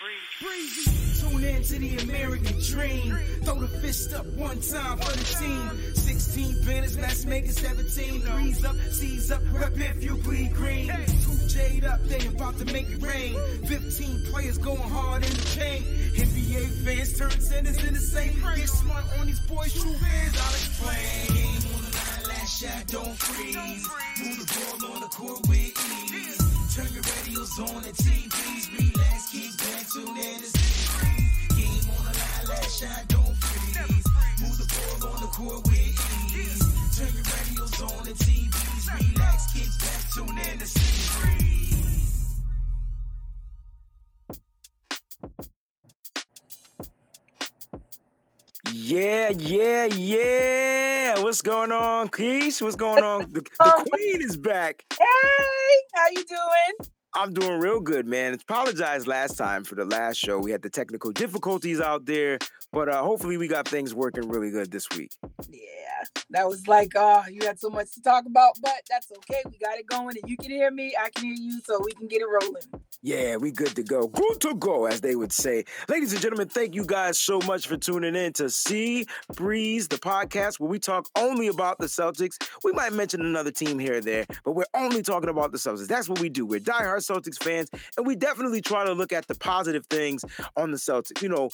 Breezy. Tune in to the American dream. Throw the fist up one time for the team. 16 banners, it 17. Breeze up, seize up, rep if you bleed green. Two jade up, they about to make it rain. 15 players going hard in the paint. NBA fans turn sentence in the same. Get smart on these boys, true fans, I'll explain. Last shot, don't freeze. Move the ball on the court with ease. Turn your radios on and TVs. Relax, kick back, tune in to see Game on the line, last shot, don't freeze. Move the ball on the court with ease. Turn your radios on and TVs. Relax, kick back, tune in to Yeah, yeah, yeah. What's going on, Keish? What's going on? The, the queen is back. Hey, how you doing? I'm doing real good, man. Apologize last time for the last show. We had the technical difficulties out there, but uh, hopefully we got things working really good this week. Yeah, that was like, uh, you had so much to talk about, but that's okay. We got it going, and you can hear me, I can hear you, so we can get it rolling. Yeah, we good to go. Good to go, as they would say. Ladies and gentlemen, thank you guys so much for tuning in to C Breeze, the podcast where we talk only about the Celtics. We might mention another team here or there, but we're only talking about the Celtics. That's what we do. We're diehard Celtics fans, and we definitely try to look at the positive things on the Celtics. You know,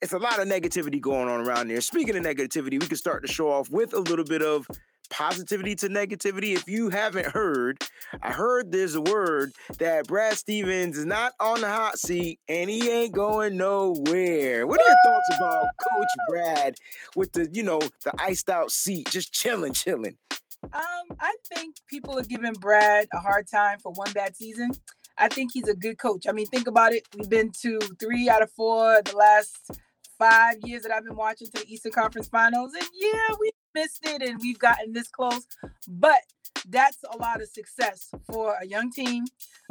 it's a lot of negativity going on around there. Speaking of negativity, we can start to show off with a little bit of positivity to negativity. If you haven't heard, I heard there's a word that Brad Stevens is not on the hot seat and he ain't going nowhere. What are your thoughts about Coach Brad with the, you know, the iced out seat, just chilling, chilling? Um, I think people are giving Brad a hard time for one bad season. I think he's a good coach. I mean, think about it. We've been to three out of four the last five years that I've been watching to the Eastern Conference Finals, and yeah, we missed it, and we've gotten this close. But that's a lot of success for a young team.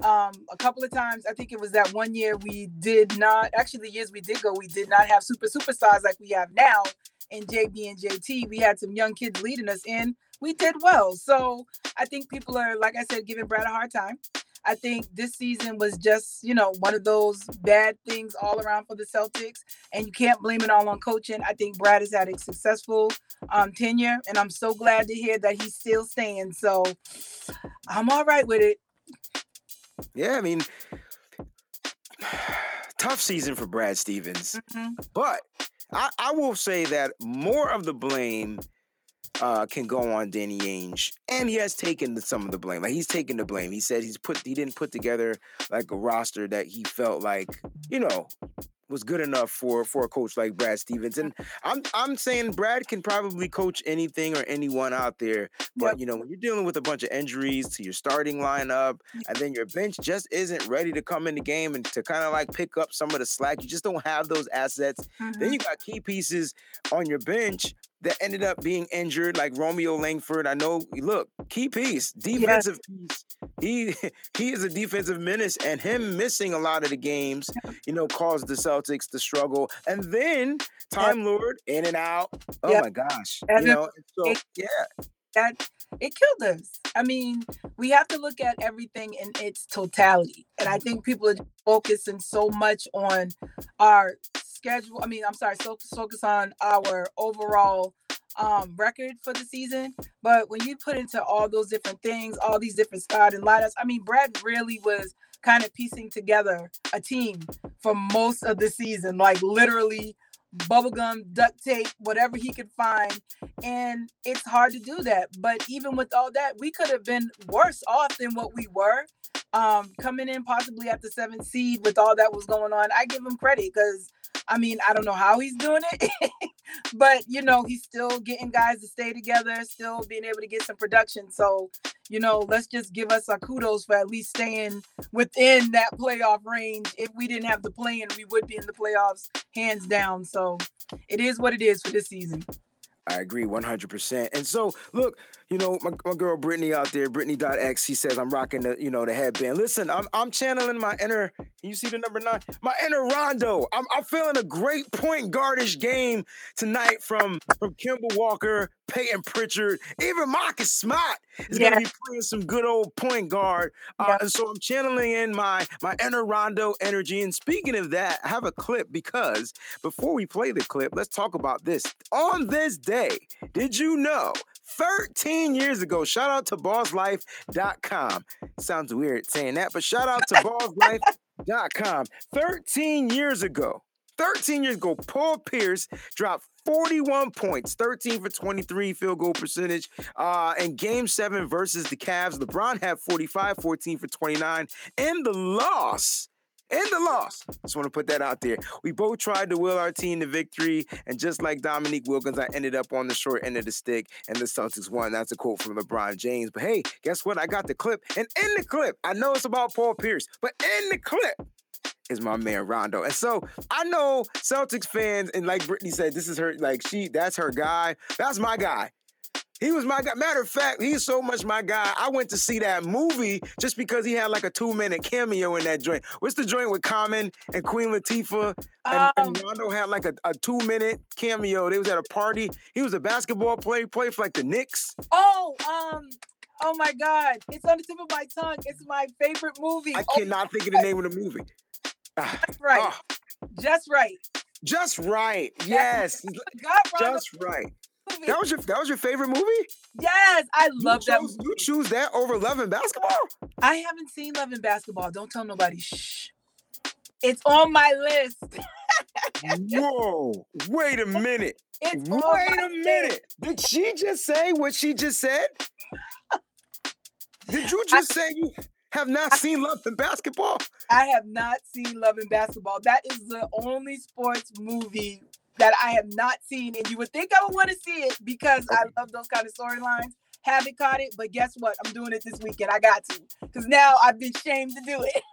Um, a couple of times, I think it was that one year we did not. Actually, the years we did go, we did not have super superstars like we have now in JB and JT. We had some young kids leading us in. We did well. So I think people are, like I said, giving Brad a hard time. I think this season was just, you know, one of those bad things all around for the Celtics, and you can't blame it all on coaching. I think Brad has had a successful um, tenure, and I'm so glad to hear that he's still staying. So I'm all right with it. Yeah, I mean, tough season for Brad Stevens, Mhm. but I, I will say that more of the blame uh, can go on Danny Ainge, and he has taken some of the blame. Like he's taken the blame. He said he's put he didn't put together like a roster that he felt like you know was good enough for for a coach like Brad Stevens. And I'm I'm saying Brad can probably coach anything or anyone out there, but Yep. you know when you're dealing with a bunch of injuries to your starting lineup, and then your bench just isn't ready to come in the game and to kind of like pick up some of the slack. You just don't have those assets. Then Mhm. you got key pieces on your bench that ended up being injured, like Romeo Langford. I know, look, key piece, defensive piece. He he is a defensive menace, and him missing a lot of the games, you know, caused the Celtics to struggle. And then Time Lord in and out. Oh Yep. my gosh, And you know. So it- yeah, that it killed us. I mean, we have to look at everything in its totality. And I mm-hmm. think people are focusing so much on our schedule. I mean, I'm sorry, so focus on our overall um record for the season. But when you put into all those different things, all these different starting lineups, I mean, Brad really was kind of piecing together a team for most of the season, like literally bubblegum, duct tape, whatever he could find and it's hard to do that but even with all that we could have been worse off than what we were um coming in possibly at the seventh seed with all that was going on i give him credit because i mean i don't know how he's doing it but you know he's still getting guys to stay together still being able to get some production. So you know let's just give us our kudos for at least staying within that playoff range. If we didn't have the plan, we would be in the playoffs hands down. So it is what it is for this season. I agree 100%. And so, look, you know, my, my girl Brittany out there, Brittany.x, she says, I'm rocking the, you know, the headband. Listen, I'm, I'm channeling my inner, Can you see the number nine? My inner Rondo. I'm, I'm feeling a great point guardish game tonight from from Kemba Walker, Peyton Pritchard, even Marcus Smart is Yeah. gonna be playing some good old point guard. Uh, Yeah. And so I'm channeling in my my inner Rondo energy. And speaking of that, I have a clip because before we play the clip, let's talk about this. On this day, did you know? 13 years ago, shout out to bosslife.com. Sounds weird saying that, but shout out to bosslife.com. 13 years ago, 13 years ago, Paul Pierce dropped 41 points, 13 for 23 field goal percentage. Uh, in game seven versus the Cavs, LeBron had 45, 14 for 29. And the loss, in the loss, just want to put that out there. We both tried to will our team to victory, and just like Dominique Wilkins, I ended up on the short end of the stick, and the Celtics won. That's a quote from LeBron James. But hey, guess what? I got the clip, and in the clip, I know it's about Paul Pierce, but in the clip, is my man Rondo. And so I know Celtics fans, and like Brittany said, this is her, like she, that's her guy. That's my guy. He was my guy. Matter of fact, he's so much my guy. I went to see that movie just because he had like a two minute cameo in that joint. What's the joint with Common and Queen Latifah? And, Um, and Rondo had like a, a two minute cameo. They was at a party. He was a basketball player, played for like the Knicks. Oh, um, oh my God, it's on the tip of my tongue. It's my favorite movie. I Oh, cannot think of the name of the movie. Ah, that's right, ah, Just Wright. Just Wright. Yes. Just Wright. That was your that was your favorite movie? Yes, I love that. movie. You choose that over Love and Basketball? I haven't seen Love and Basketball. Don't tell nobody. Shh. It's on my list. Whoa! Wait a minute! It's Wait a minute! Did she just say what she just said? Did you just say you have not seen Love and Basketball? I have not seen Love and Basketball. That is the only sports movie that I have not seen, and you would think I would want to see it because I love those kind of storylines. Haven't caught it, but guess what? I'm doing it this weekend. I got to because now I've been shamed to do it.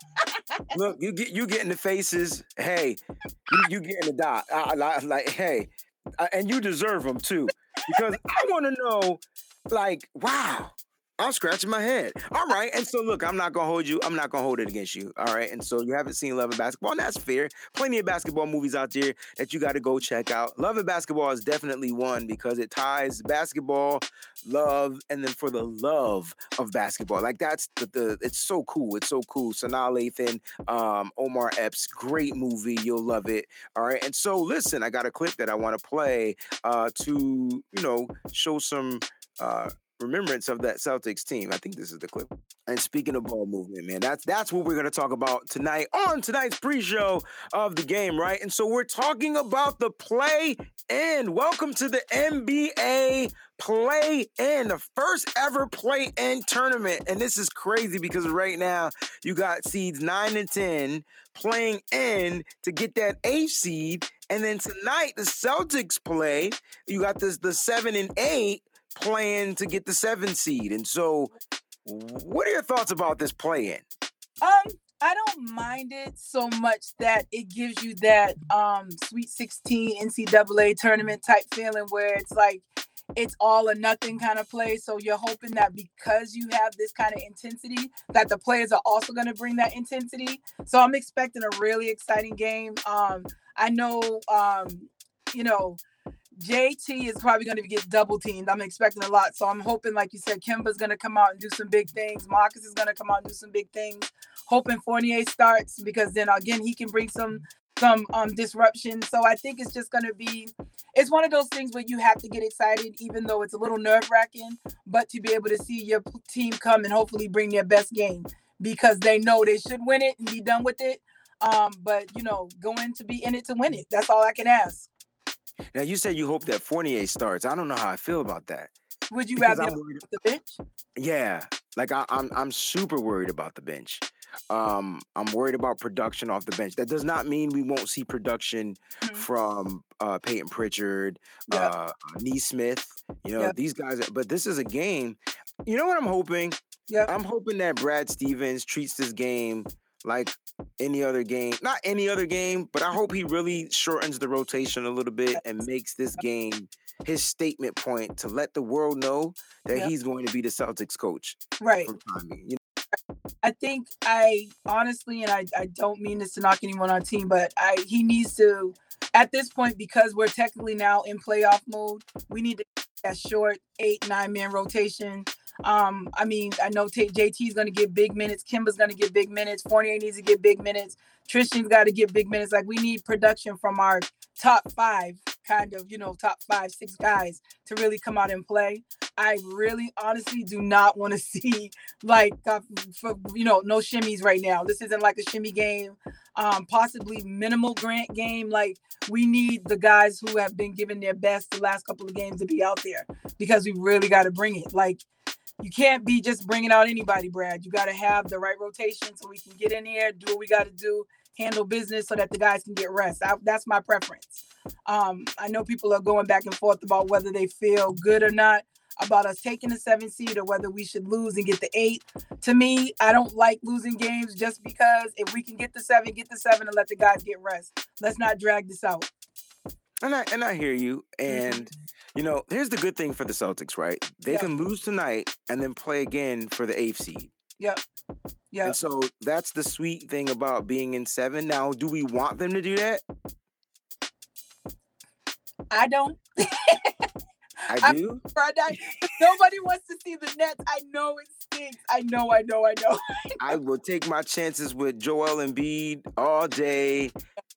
Look, you get you get in the faces. Hey, you, you get in the dot. I, I- like, hey, uh, and you deserve them too, because I want to know. Like, wow, I'm scratching my head. All right, and so look, I'm not gonna hold you. I'm not gonna hold it against you. All right, and so you haven't seen Love and Basketball, and that's fair. Plenty of basketball movies out there that you got to go check out. Love and Basketball is definitely one because it ties basketball, love, and then for the love of basketball. Like that's the, the it's so cool. It's so cool. Sanaa Lathan, um, Omar Epps, great movie. You'll love it. All right. And so listen, I got a clip that I want to play uh to, you know, show some uh remembrance of that Celtics team. I think this is the clip. And speaking of ball movement, man, that's that's what we're gonna talk about tonight on tonight's pre-show of the game, right? And so we're talking about the play in. Welcome to the NBA play in, the first ever play in tournament. And this is crazy because right now you got seeds nine and 10 playing in to get that eighth seed. And then tonight the Celtics play. You got this the seven and eight playing to get the seven seed. And so what are your thoughts about this play in? Um, I don't mind it so much that it gives you that um Sweet 16 NCAA tournament type feeling where it's like it's all or nothing kind of play. So you're hoping that because you have this kind of intensity, that the players are also going to bring that intensity. So I'm expecting a really exciting game. Um, I know, um, you know, JT is probably going to get double teamed. I'm expecting a lot. So I'm hoping, like you said, Kemba's going to come out and do some big things. Marcus is going to come out and do some big things. Hoping Fournier starts because then again he can bring some some um disruption. So I think it's just going to be it's one of those things where you have to get excited even though it's a little nerve wracking, but to be able to see your team come and hopefully bring their best game because they know they should win it and be done with it. Um, but you know, going to be in it to win it. That's all I can ask. Now you said you hope that Fournier starts. I don't know how I feel about that. Would you Because rather worried- the bench? Yeah, like I, I'm I'm super worried about the bench. Um, I'm worried about production off the bench. That does not mean we won't see production Mhm. from uh, Peyton Pritchard, Yeah. uh, Nesmith. You know Yeah. these guys. are- But this is a game. You know what I'm hoping? Yeah. I'm hoping that Brad Stevens treats this game like any other game. Not any other game, but I hope he really shortens the rotation a little bit and makes this game his statement point to let the world know that Yeah. he's going to be the Celtics coach Right. You I think I honestly, and I, I don't mean this to knock anyone on our team, but I he needs to at this point because we're technically now in playoff mode. We need to that short eight nine man rotation. Um, I mean, I know T- is going to get big minutes. Kemba's going to get big minutes. Fournier needs to get big minutes. Tristan's got to get big minutes. Like we need production from our top five, kind of, you know, top five, six guys to really come out and play. I really, honestly, do not want to see like, uh, for, you know, no shimmies right now. This isn't like a shimmy game. Um, possibly minimal grant game. Like we need the guys who have been given their best the last couple of games to be out there because we really got to bring it. Like you can't be just bringing out anybody, Brad. You got to have the right rotation so we can get in here, do what we got to do, handle business so that the guys can get rest. I, that's my preference. Um, I know people are going back and forth about whether they feel good or not about us taking the seven seed or whether we should lose and get the eight. To me, I don't like losing games just because if we can get the seven, get the seven and let the guys get rest. Let's not drag this out. And I and I hear you. And you know, here's the good thing for the Celtics, right? They Yeah. can lose tonight and then play again for the eighth seed. Yep. Yeah. And so that's the sweet thing about being in seven. Now, do we want them to do that? I don't. I I- do. Friday. Nobody wants to see the Nets. I know it stinks. I know, I know, I know. I will take my chances with Joel Embiid all day,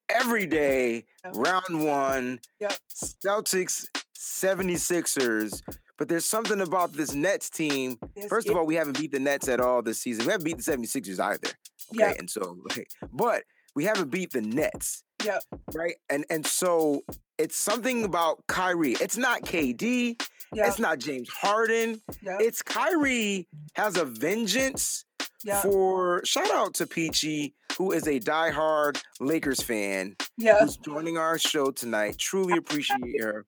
every day, round one. Yep. Celtics, 76ers. But there's something about this Nets team. First of all, we haven't beat the Nets at all this season. We haven't beat the 76ers either. Okay. Yeah. And so, like, but we haven't beat the Nets. Yep. Right. And and so it's something about Kyrie. It's not KD. yeah, It's not James Harden. yeah, It's Kyrie has a vengeance yeah, for shout out to Peachy, who is a diehard Lakers fan, yeah. who's joining our show tonight. Truly appreciate her.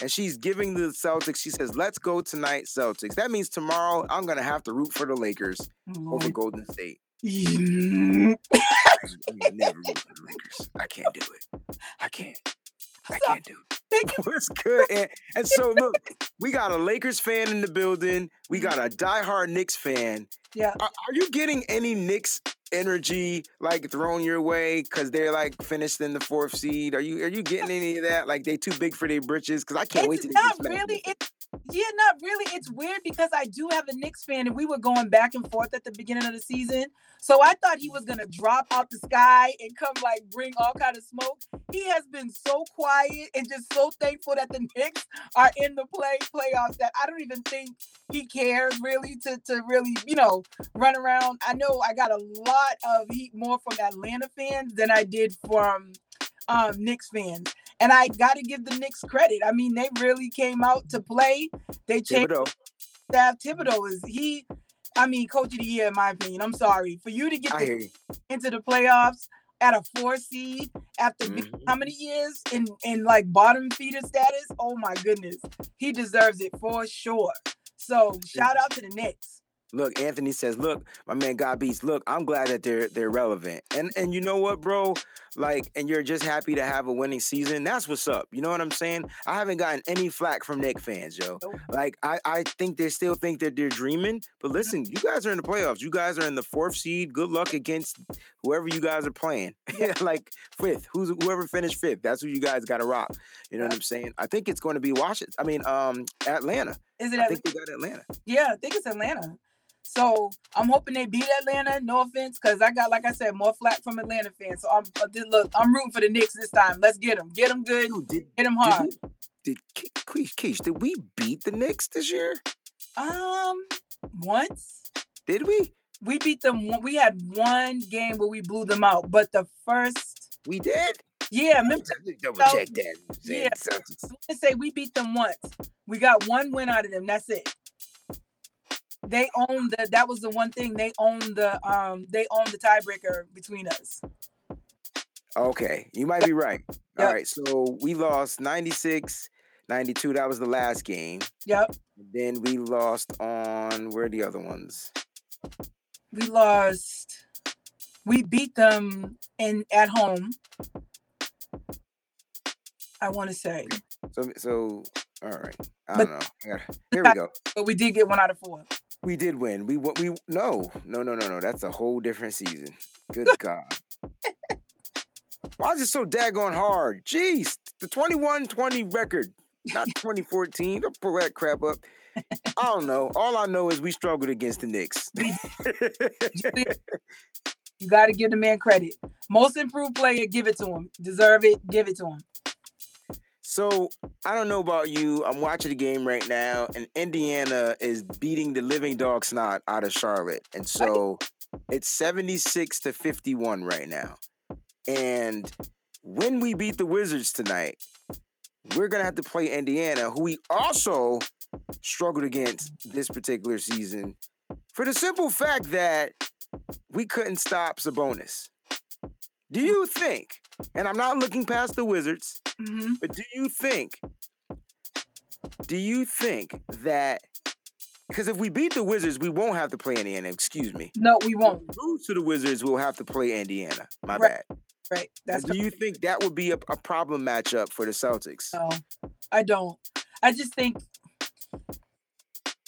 And she's giving the Celtics, she says, let's go tonight, Celtics. That means tomorrow I'm gonna have to root for the Lakers over Golden State. I never root for the Lakers. I can't do it. I can't. I can't do it. What's good? And, and so look, we got a Lakers fan in the building. We got a diehard Knicks fan. Yeah. Are, are you getting any Knicks energy like thrown your way because they're like finished in the fourth seed? Are you are you getting any of that? Like they too big for their britches? Because I can't wait to not really. It, yeah, not really. It's weird because I do have a Knicks fan, and we were going back and forth at the beginning of the season. So I thought he was gonna drop out the sky and come like bring all kind of smoke. He has been so quiet and just so thankful that the Knicks are in the play playoffs that I don't even think he cares really to to really you know run around. I know I got a lot of heat more from Atlanta fans than I did from um Knicks fans. And I got to give the Knicks credit. I mean, they really came out to play. They changed Thibodeau. staff. Thibodeau is he. I mean, coach of the year in my opinion. I'm sorry for you to get the- into the playoffs at a four seed after Mhm. how many years in in like bottom feeder status. Oh my goodness, he deserves it for sure. So shout out to the Knicks. Look, Anthony says, "Look, my man God beats. Look, I'm glad that they're they're relevant. And and you know what, bro? Like, and you're just happy to have a winning season. That's what's up. You know what I'm saying? I haven't gotten any flack from Knick fans, yo. Nope. Like, I I think they still think that they're dreaming. But listen, you guys are in the playoffs. You guys are in the fourth seed. Good luck against whoever you guys are playing. Yeah. like fifth, who's whoever finished fifth. That's who you guys got to rock. You know what I'm saying? I think it's going to be Washington. I mean, um, Atlanta. Is it? I think they got Atlanta. yeah, I think it's Atlanta. So I'm hoping they beat Atlanta. No offense, because I got, like I said, more flack from Atlanta fans. So I'm uh, look, I'm rooting for the Knicks this time. Let's get them, get them good, Dude, did get them Did hard. we, did Ke- Keish, Keish, did we beat the Knicks this year? Um, once Did we? we beat them. We had one game where we blew them out, but the first, We did. yeah, remember Double check that. yeah. I say we beat them once. We got one win out of them. That's it. They own the. That was the one thing they own the. Um, they own the tiebreaker between us. Okay, you might be right. All Yep. right, so we lost 96, 92. That was the last game. Yep, Then we lost on where are the other ones? we lost. We beat them in at home. I want to say, So so all right. I But- don't know. Here we go. but we did get one out of four. We did win. We what we no no no no no. That's a whole different season. Good God. Why is it so daggone hard? Jeez, the 21-20 record, not 2014. Don't pull that crap up. I don't know. All I know is we struggled against the Knicks. You got to give the man credit. Most improved player, give it to him. Deserve it, give it to him. So I don't know about you. I'm watching the game right now, and Indiana is beating the living dog snot out of Charlotte, and so it's 76 to 51 right now. And when we beat the Wizards tonight, we're gonna have to play Indiana, who we also struggled against this particular season, for the simple fact that we couldn't stop Sabonis. Do you think? And I'm not looking past the Wizards. hmm But do you think? Do you think that? Because if we beat the Wizards, we won't have to play Indiana. Excuse me. No, we won't. we lose to the Wizards, we'll have to play Indiana. My Right. bad. Right. That's do you think that would be a, a problem matchup for the Celtics? No, I don't. I just think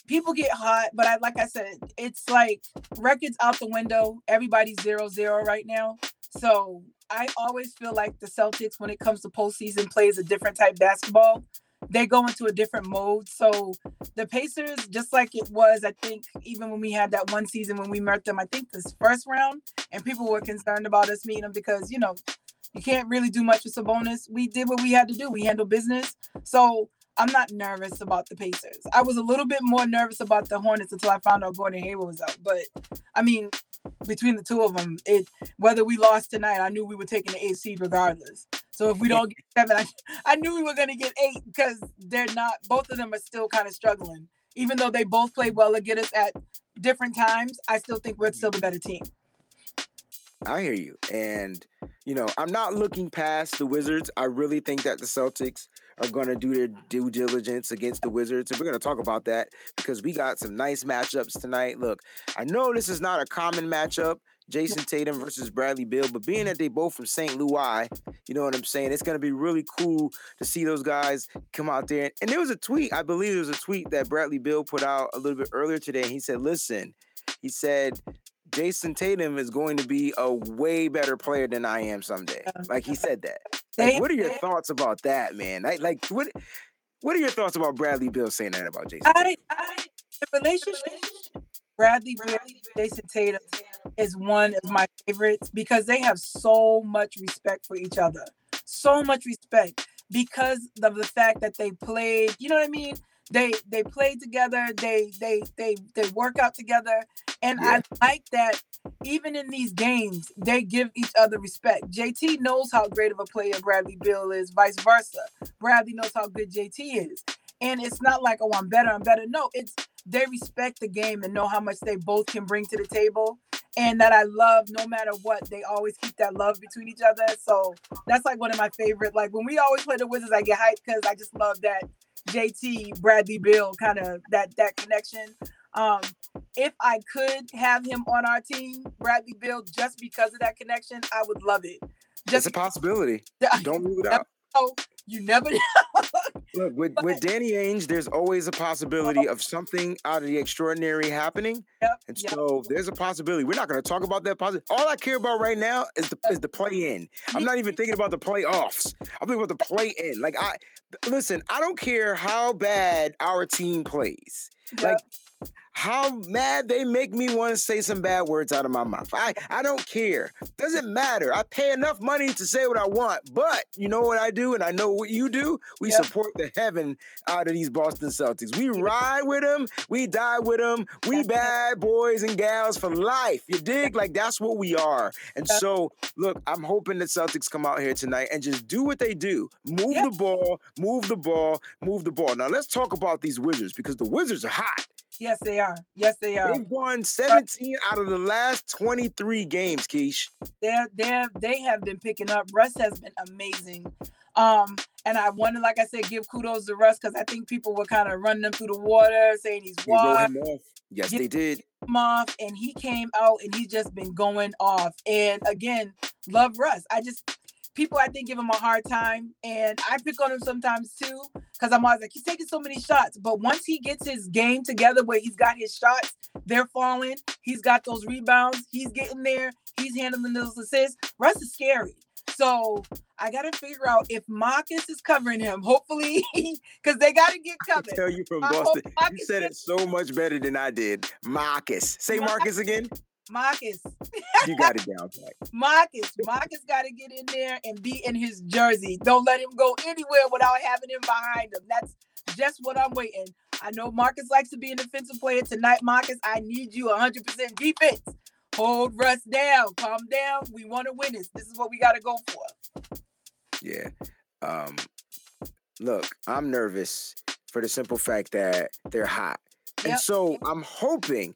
people get hot, but I like I said, it's like records out the window. Everybody's zero zero right now. So I always feel like the Celtics, when it comes to postseason, plays a different type basketball. They go into a different mode. So the Pacers, just like it was, I think, even when we had that one season when we met them, I think this first round, and people were concerned about us meeting them because, you know, you can't really do much with Sabonis. We did what we had to do. We handled business. So I'm not nervous about the Pacers. I was a little bit more nervous about the Hornets until I found out Gordon Hayward was out. But I mean, between the two of them, it whether we lost tonight, I knew we were taking the eight seed regardless. So if we don't get seven, I, I knew we were gonna get eight because they're not. Both of them are still kind of struggling, even though they both played well against us at different times. I still think we're still the better team. I hear you. And, you know, I'm not looking past the Wizards. I really think that the Celtics are going to do their due diligence against the Wizards. And we're going to talk about that because we got some nice matchups tonight. Look, I know this is not a common matchup. Jayson Tatum versus Bradley Beal, but being that they both from St. Louis, you know what I'm saying? It's gonna be really cool to see those guys come out there. And there was a tweet, I believe there was a tweet that Bradley Beal put out a little bit earlier today. He said, "Listen, he said Jayson Tatum is going to be a way better player than I am someday. Like he said that. Like, what are your thoughts about that, man? Like, like what what are your thoughts about Bradley Beal saying that about Jayson? Tatum? I, I the relationship Bradley and Jayson Tatum is one of my favorites because they have so much respect for each other. So much respect because of the fact that they played, you know what I mean? They they played together, they they they they work out together. And Yeah. I like that even in these games, they give each other respect. JT knows how great of a player Bradley Beal is, vice versa. Bradley knows how good JT is. And it's not like, oh, I'm better, I'm better. No, it's they respect the game and know how much they both can bring to the table. And that I love no matter what, they always keep that love between each other. So that's like one of my favorite. Like when we always play the Wizards, I get hyped because I just love that JT Bradley Beal kind of that that connection. Um, if I could have him on our team, Bradley Beal, just because of that connection, I would love it. It's a possibility. Don't rule it out. Oh, you never know. Look, with, with Danny Ainge, there's always a possibility of something out of the extraordinary happening. Yep, And yep. so there's a possibility. We're not going to talk about that positive. All I care about right now is the is the play in. I'm not even thinking about the playoffs. I'm thinking about the play in. Like I listen, I don't care how bad our team plays. Like how mad they make me want to say some bad words out of my mouth. I, I don't care. Doesn't matter. I pay enough money to say what I want. But you know what I do, and I know what you do. We Yep. support the heaven out of these Boston Celtics. We ride with them. We die with them. We bad boys and gals for life. You dig? Like that's what we are. And so, look, I'm hoping the Celtics come out here tonight and just do what they do. Move Yep. the ball, move the ball, move the ball. Now let's talk about these Wizards because the Wizards are hot. Yes, they are. Yes, they are. They've won 17 out of the last 23 games, Keish. they're they're they have been picking up. Russ has been amazing. Um, and I wanted, like I said, give kudos to Russ because I think people were kind of running him through the water, saying he's washed. Yes, they did. him off, and he came out and he's just been going off. And again, love Russ. I just people I think give him a hard time, and I pick on him sometimes too, because I'm always like, he's taking so many shots. But once he gets his game together, where he's got his shots, they're falling. He's got those rebounds. He's getting there. He's handling those assists. Russ is scary. So I got to figure out if Marcus is covering him. Hopefully, because they got to get covered. I tell you from Boston, you said it so much better than I did. Marcus, say Marcus again. Marcus. you got it down pat. Marcus. Marcus got to get in there and be in his jersey. Don't let him go anywhere without having him behind him. That's just what I'm waiting. I know Marcus likes to be an defensive player tonight. Marcus, I need you 100% defense. Hold Russ down. Calm down. We want to win this. This is what we got to go for. Yeah. Um, look, I'm nervous for the simple fact that they're hot. Yep. And so I'm hoping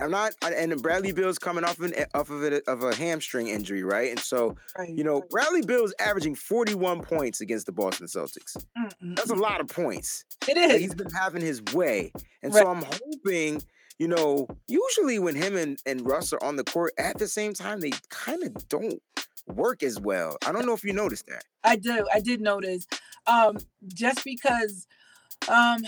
I'm not, and Bradley Beal's coming off of an, off of it of a hamstring injury, right? And so, right. you know, Bradley Beal's averaging 41 points against the Boston Celtics. Mm-mm. That's a lot of points. It is. he's been having his way, and right. so I'm hoping, you know, usually when him and and Russ are on the court at the same time, they kind of don't work as well. I don't know if you noticed that. I do. I did notice. Um, just because um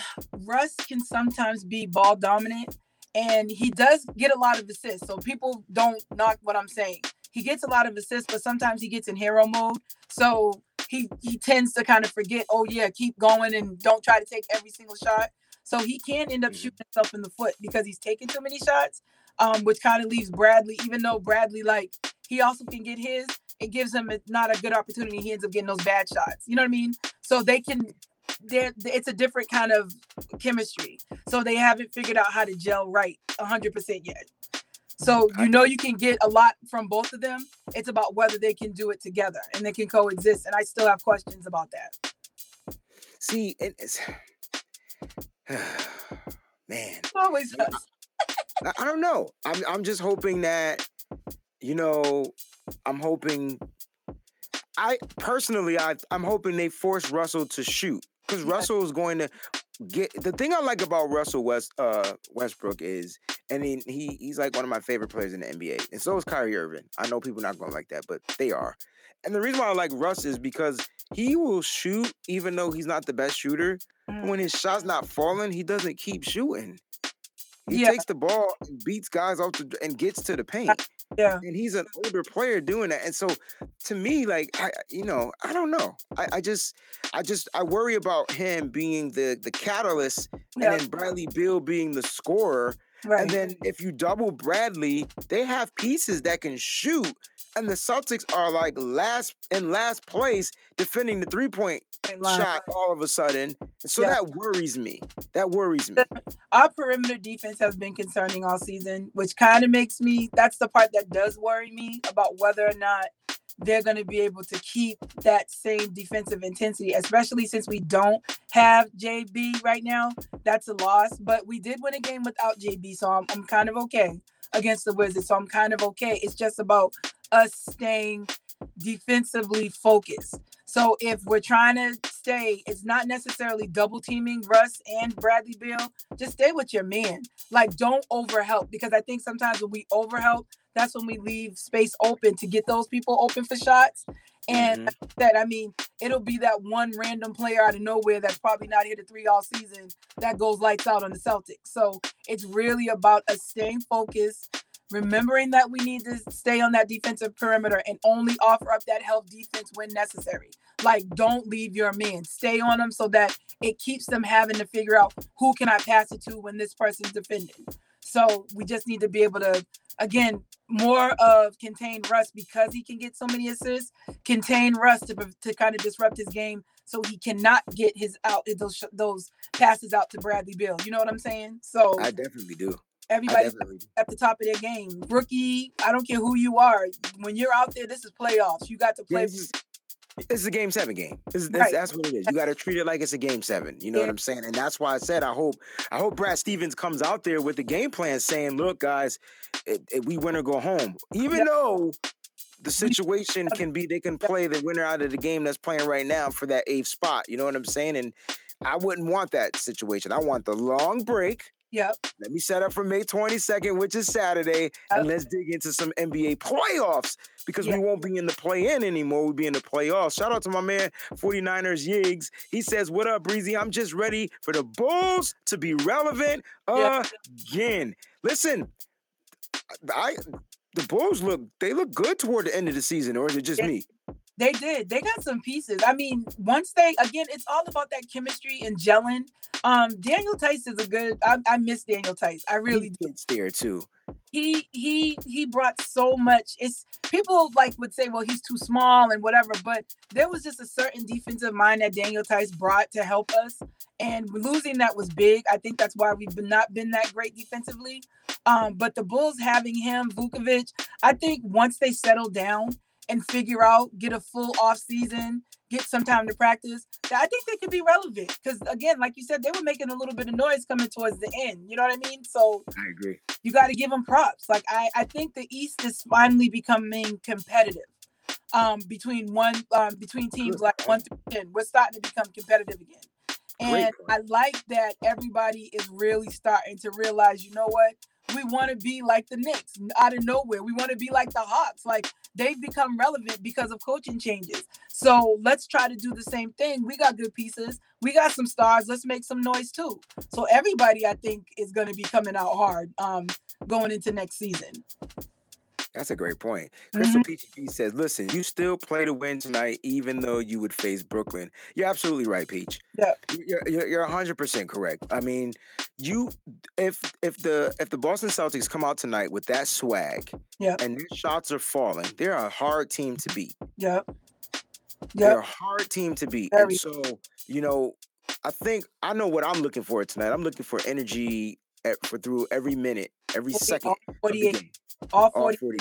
Russ can sometimes be ball dominant and he does get a lot of assists. So people don't knock what I'm saying. He gets a lot of assists, but sometimes he gets in hero mode. So he he tends to kind of forget, oh yeah, keep going and don't try to take every single shot. So he can end up mm-hmm. shooting himself in the foot because he's taking too many shots, um, which kind of leaves Bradley, even though Bradley like he also can get his, it gives him not a good opportunity. He ends up getting those bad shots. You know what I mean? So they can there it's a different kind of chemistry. So they haven't figured out how to gel right 100% yet. So you know you can get a lot from both of them. It's about whether they can do it together and they can coexist. And I still have questions about that. See, it's man. Always us. I, I don't know. I'm I'm just hoping that you know I'm hoping I personally I I'm hoping they force Russell to shoot because Russell is going to get the thing I like about Russell West uh, Westbrook is, and he, he he's like one of my favorite players in the NBA, and so is Kyrie Irving. I know people not going like that, but they are. And the reason why I like Russ is because he will shoot even though he's not the best shooter. Mm. When his shot's not falling, he doesn't keep shooting. He yeah. takes the ball and beats guys off the, and gets to the uh, paint. Yeah. And he's an older player doing that. And so to me, like I you know, I don't know. I, I just I just I worry about him being the the catalyst yeah. and then Bradley Beal being the scorer. Right. And then if you double Bradley, they have pieces that can shoot and the Celtics are like last in last place defending the three point shot all of a sudden. So yeah. that worries me. That worries me. Our perimeter defense has been concerning all season, which kind of makes me that's the part that does worry me about whether or not they're going to be able to keep that same defensive intensity, especially since we don't have JB right now. That's a loss, but we did win a game without JB, so I'm, I'm kind of okay against the Wizards. So I'm kind of okay. It's just about us staying defensively focused. So if we're trying to stay, it's not necessarily double teaming Russ and Bradley Beal. Just stay with your man. Like don't overhelp because I think sometimes when we overhelp, that's when we leave space open to get those people open for shots. And mm-hmm. that I mean, it'll be that one random player out of nowhere that's probably not hit a three all season that goes lights out on the Celtics. So it's really about us staying focused, remembering that we need to stay on that defensive perimeter and only offer up that help defense when necessary. Like, don't leave your men. Stay on them so that it keeps them having to figure out who can I pass it to when this person's defending. So we just need to be able to, again, more of contain Russ because he can get so many assists, contain Russ to, to kind of disrupt his game so he cannot get his out those those passes out to Bradley Beal. You know what I'm saying? So I definitely do. Everybody at the top of their game. Rookie, I don't care who you are. When you're out there, this is playoffs. You got to play. Yeah, this is a game seven game. This, this, right. That's what it is. You got to treat it like it's a game seven. You know yeah. what I'm saying? And that's why I said I hope I hope Brad Stevens comes out there with the game plan, saying, "Look, guys, it, it, we win or go home." Even though the situation can be they can play the winner out of the game that's playing right now for that eighth spot. You know what I'm saying? And I wouldn't want that situation. I want the long break. Yep. Let me set up for May 22nd, which is Saturday, and let's dig into some NBA playoffs because Yeah. we won't be in the play in anymore. We'll be in the playoffs. Shout out to my man, 49ers Yigs. He says, What up, Breezy? I'm just ready for the Bulls to be relevant Yeah. again. Listen, I the Bulls look they look good toward the end of the season, or is it just me? They did. They got some pieces. I mean, once they again, it's all about that chemistry and gelling. Um, Daniel Theis is a good. I, I miss Daniel Theis. I really He fits there too. he he he brought so much it's people like would say well he's too small and whatever but there was just a certain defensive mind that daniel theis brought to help us and losing that was big i think that's why we've been, not been that great defensively um but the bulls having him vucevic i think once they settle down and figure out get a full off season get some time to practice i think they could be relevant because again like you said they were making a little bit of noise coming towards the end you know what i mean so I agree. you got to give them props. Like I, I think the East is finally becoming competitive. Um, between one, um, between teams like one through ten, we're starting to become competitive again. And I like that everybody is really starting to realize, you know what? We want to be like the Knicks out of nowhere. We want to be like the Hawks. Like they've become relevant because of coaching changes. So let's try to do the same thing. We got good pieces. We got some stars. Let's make some noise too. So everybody, I think, is going to be coming out hard um, going into next season. That's a great point. Mm-hmm. Crystal Peachy P says, listen, you still play to win tonight, even though you would face Brooklyn. You're absolutely right, Peach. Yeah. You're, you're, you're 100% correct. I mean, you if if the if the Boston Celtics come out tonight with that swag Yeah. and their shots are falling, they're a hard team to beat. Yep. They're a hard team to beat. Very. And so, you know, I think I know what I'm looking for tonight. I'm looking for energy at, for through every minute, every 40 second all of the 48, all All 40 40.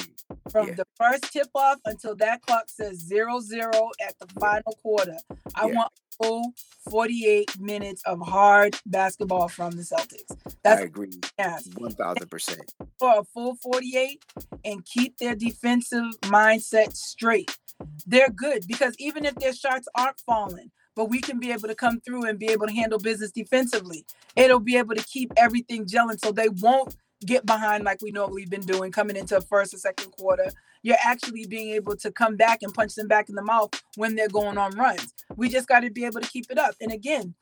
from yeah. the first tip off until that clock says zero zero at the final quarter. I Yeah. want full 48 minutes of hard basketball from the Celtics. I That's agree. yes. 1000%. for a full 48 and keep their defensive mindset straight. They're good because even if their shots aren't falling, but we can be able to come through and be able to handle business defensively. It'll be able to keep everything gelling so they won't get behind like we normally been doing coming into first or second quarter. You're actually being able to come back and punch them back in the mouth when they're going on runs. We just got to be able to keep it up. And again,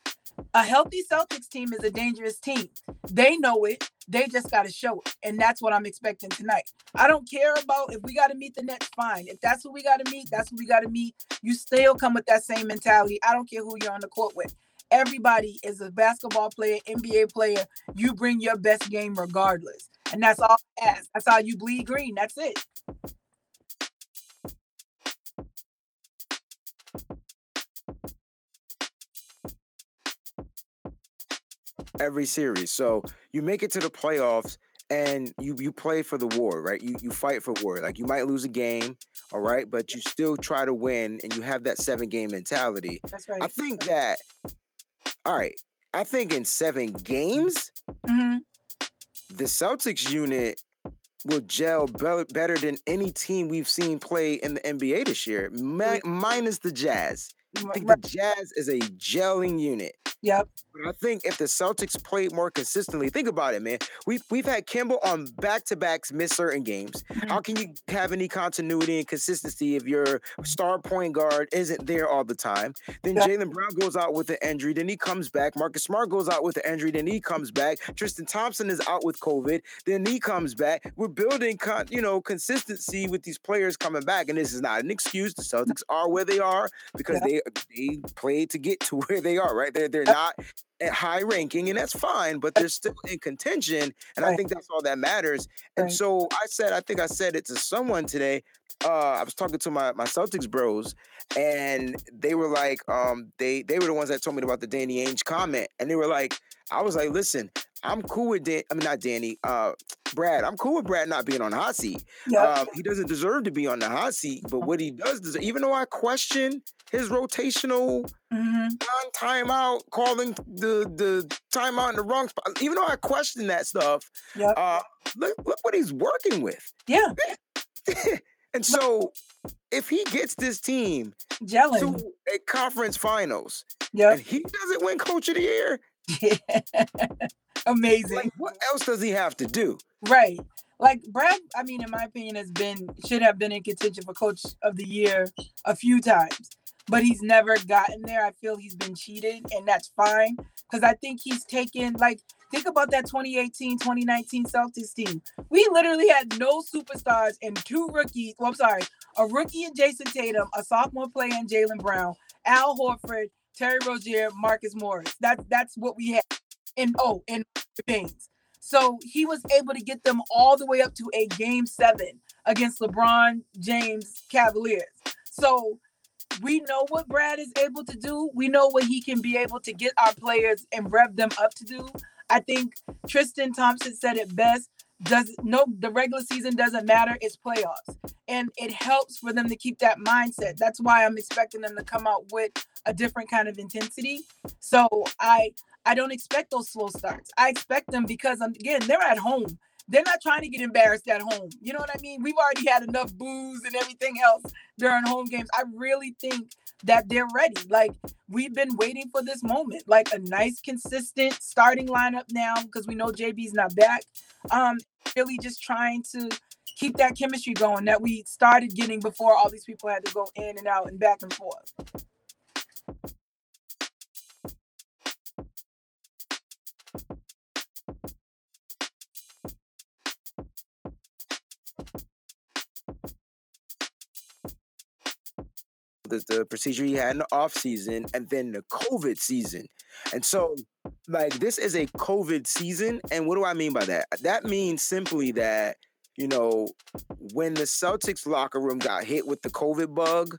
a healthy Celtics team is a dangerous team. They know it. They just got to show it. And that's what I'm expecting tonight. I don't care about if we got to meet the Nets, fine. If that's who we got to meet, that's who we got to meet. You still come with that same mentality. I don't care who you're on the court with. Everybody is a basketball player, NBA player. You bring your best game regardless. And that's all I ask. That's how you bleed green. That's it. every series. So you make it to the playoffs and you you play for the war, right? You you fight for war. Like you might lose a game, all right, but you still try to win and you have that seven game mentality. That's right. I think that all right, I think in seven games, hmm the Celtics unit will gel be- better than any team we've seen play in the NBA this year, mi- minus the Jazz. I think the Jazz is a gelling unit. Yep. But I think if the Celtics played more consistently, think about it, man. We've we've had Kimball on back to backs miss certain games. Mm-hmm. How can you have any continuity and consistency if your star point guard isn't there all the time? Then Yeah. Jaylen Brown goes out with an injury, then he comes back. Marcus Smart goes out with an injury, then he comes back. Tristan Thompson is out with COVID, then he comes back. We're building, con- you know, consistency with these players coming back, and this is not an excuse. The Celtics are where they are because Yeah. they they played to get to where they are. Right? They're they're not at high ranking, and that's fine, but they're still in contention, and I think that's all that matters. And so I said, I think I said it to someone today. Uh, I was talking to my my Celtics bros, and they were like, um, they they were the ones that told me about the Danny Ainge comment, and they were like, I was like, listen, I'm cool with Dan. I mean, not Danny. Uh, Brad. I'm cool with Brad not being on the hot seat. Yep. Um, he doesn't deserve to be on the hot seat, but what he does deserve, even though I question his rotational hmm non-timeout, calling the the timeout in the wrong spot. Even though I question that stuff, Yep. uh, look look what he's working with. Yeah. and so, if he gets this team Gelling. to a conference finals, Yeah. And he doesn't win coach of the year. Amazing. Like, what else does he have to do? Right. Like Brad, I mean, in my opinion, has been should have been in contention for coach of the year a few times, but he's never gotten there. I feel he's been cheated, and that's fine because I think he's taken like think about that 2018 2019 Celtics team. We literally had no superstars and two rookies. Well, I'm sorry, a rookie and Jayson Tatum, a sophomore player in Jaylen Brown, Al Horford, Terry Rozier, Marcus Morris. That that's what we had. And oh, and Baynes. So he was able to get them all the way up to a game seven against LeBron James Cavaliers. So we know what Brad is able to do. We know what he can be able to get our players and rev them up to do. I think Tristan Thompson said it best. Does no the regular season doesn't matter, it's playoffs. And it helps for them to keep that mindset. That's why I'm expecting them to come out with a different kind of intensity. So I I don't expect those slow starts. I expect them because um, again, they're at home. They're not trying to get embarrassed at home. You know what I mean? We've already had enough booze and everything else during home games. I really think that they're ready. Like we've been waiting for this moment, like a nice, consistent starting lineup now because we know JB's not back. Um, really just trying to keep that chemistry going that we started getting before all these people had to go in and out and back and forth. The, the procedure he had in the off season and then the COVID season. And so, like, this is a COVID season. And what do I mean by that? That means simply that, you know, when the Celtics locker room got hit with the COVID bug,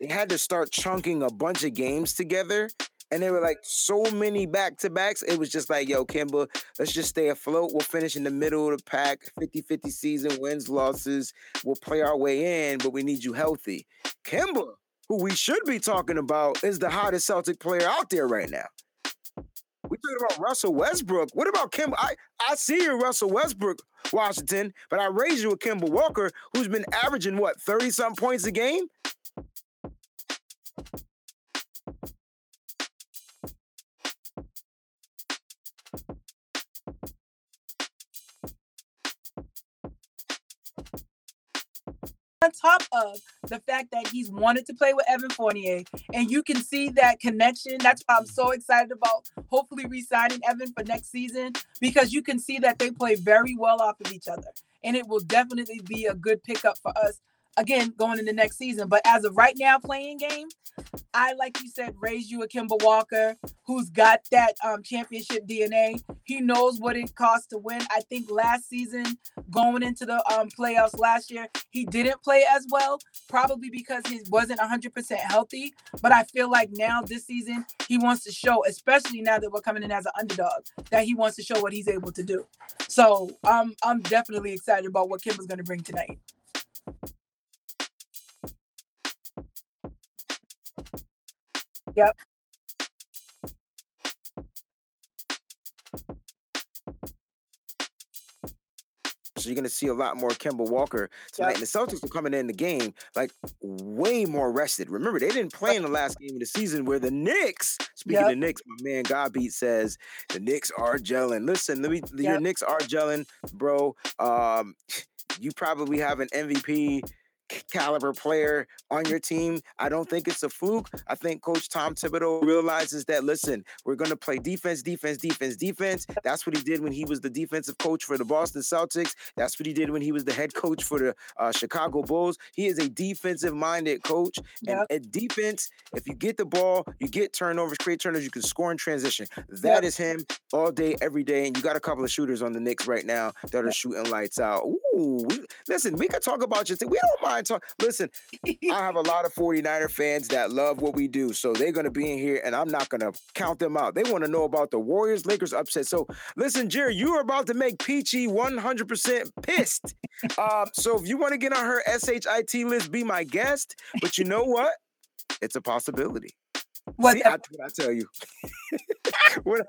they had to start chunking a bunch of games together. And they were like so many back to backs. It was just like, yo, Kemba, let's just stay afloat. We'll finish in the middle of the pack, 50 50 season, wins, losses. We'll play our way in, but we need you healthy. Kemba who we should be talking about, is the hottest Celtic player out there right now. We talking about Russell Westbrook. What about Kemba? I, I see you, Russell Westbrook, Washington, but I raised you with Kemba Walker, who's been averaging what, 30 something points a game? on top of the fact that he's wanted to play with Evan Fournier, and you can see that connection. That's why I'm so excited about hopefully re-signing Evan for next season because you can see that they play very well off of each other, and it will definitely be a good pickup for us again going into next season. But as of right now, playing game, I like you said, raised you a Kemba Walker who's got that um, championship DNA. He knows what it costs to win. I think last season, going into the um, playoffs last year, he didn't play as well, probably because he wasn't 100% healthy. But I feel like now this season, he wants to show, especially now that we're coming in as an underdog, that he wants to show what he's able to do. So um, I'm definitely excited about what Kemba's going to bring tonight. Yep. So you're gonna see a lot more Kemba Walker tonight. Yep. And the Celtics are coming in the game like way more rested. Remember, they didn't play in the last game of the season where the Knicks, speaking Yep. of Knicks, my man Godbeat says the Knicks are gelling. Listen, let me your Yep. Knicks are gelling, bro. Um, you probably have an MVP caliber player on your team. I don't think it's a fluke. I think Coach Tom Thibodeau realizes that, listen, we're going to play defense, defense, defense, defense. That's what he did when he was the defensive coach for the Boston Celtics. That's what he did when he was the head coach for the uh, Chicago Bulls. He is a defensive minded coach. And Yep. at defense, if you get the ball, you get turnovers, create turnovers, you can score in transition. That Yep. is him all day, every day. And you got a couple of shooters on the Knicks right now that are shooting lights out. Ooh, we, listen, we could talk about your thing. We don't mind talk. Listen, I have a lot of 49er fans that love what we do. So they're going to be in here and I'm not going to count them out. They want to know about the Warriors Lakers upset. So listen, Jerry, you are about to make Peachy 100% pissed. um, so if you want to get on her SHIT list, be my guest. But you know what? It's a possibility. What See, I, what I tell you. what,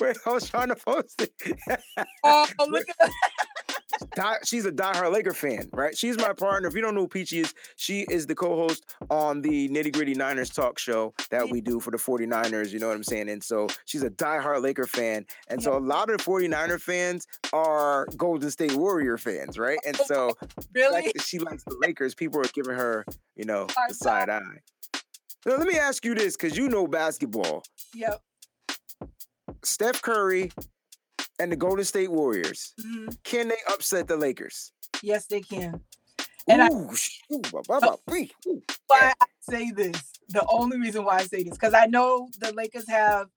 wait, I was trying to post it. Oh, look at die, she's a diehard Laker fan, right? She's my partner. If you don't know who Peachy is, she is the co-host on the Nitty Gritty Niners talk show that we do for the 49ers. You know what I'm saying? And so she's a diehard Laker fan. And so a lot of the 49er fans are Golden State Warrior fans, right? And so really? like she likes the Lakers. People are giving her, you know, the side eye. Now, let me ask you this, because you know basketball. Yep. Steph Curry and the Golden State Warriors, hmm can they upset the Lakers? Yes, they can. And I- Ooh, sh- ooh, ba- ba- ba- wee, why I say this. The only reason why I say this, because I know the Lakers have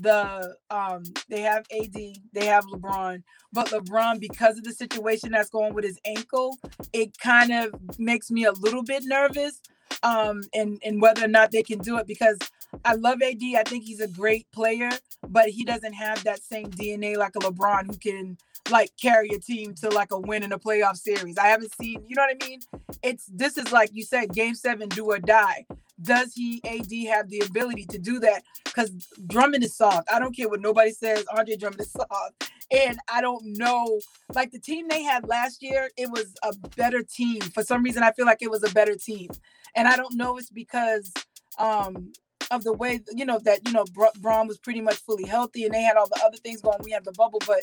the um they have AD, they have LeBron, but LeBron, because of the situation that's going with his ankle, it kind of makes me a little bit nervous. Um, and and whether or not they can do it because I love AD. I think he's a great player, but he doesn't have that same DNA like a LeBron who can like carry a team to like a win in a playoff series. I haven't seen, you know what I mean? It's this is like you said, game seven, do or die. Does he AD have the ability to do that? Because Drummond is soft. I don't care what nobody says. Andre Drummond is soft. And I don't know, like the team they had last year, it was a better team. For some reason, I feel like it was a better team. And I don't know it's because um of the way you know that you know Bra- Braun was pretty much fully healthy and they had all the other things going. We have the bubble, but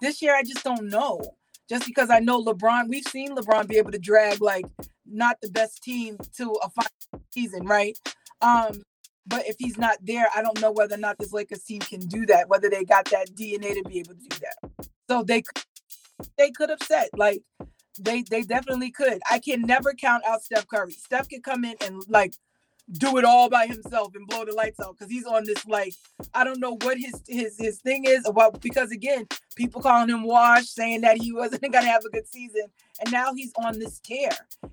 this year I just don't know. Just because I know LeBron, we've seen LeBron be able to drag like not the best team to a final season, right? Um, but if he's not there, I don't know whether or not this Lakers team can do that. Whether they got that DNA to be able to do that. So they they could upset like they they definitely could. I can never count out Steph Curry. Steph could come in and like do it all by himself and blow the lights out because he's on this like I don't know what his his his thing is about because again people calling him wash saying that he wasn't gonna have a good season and now he's on this tear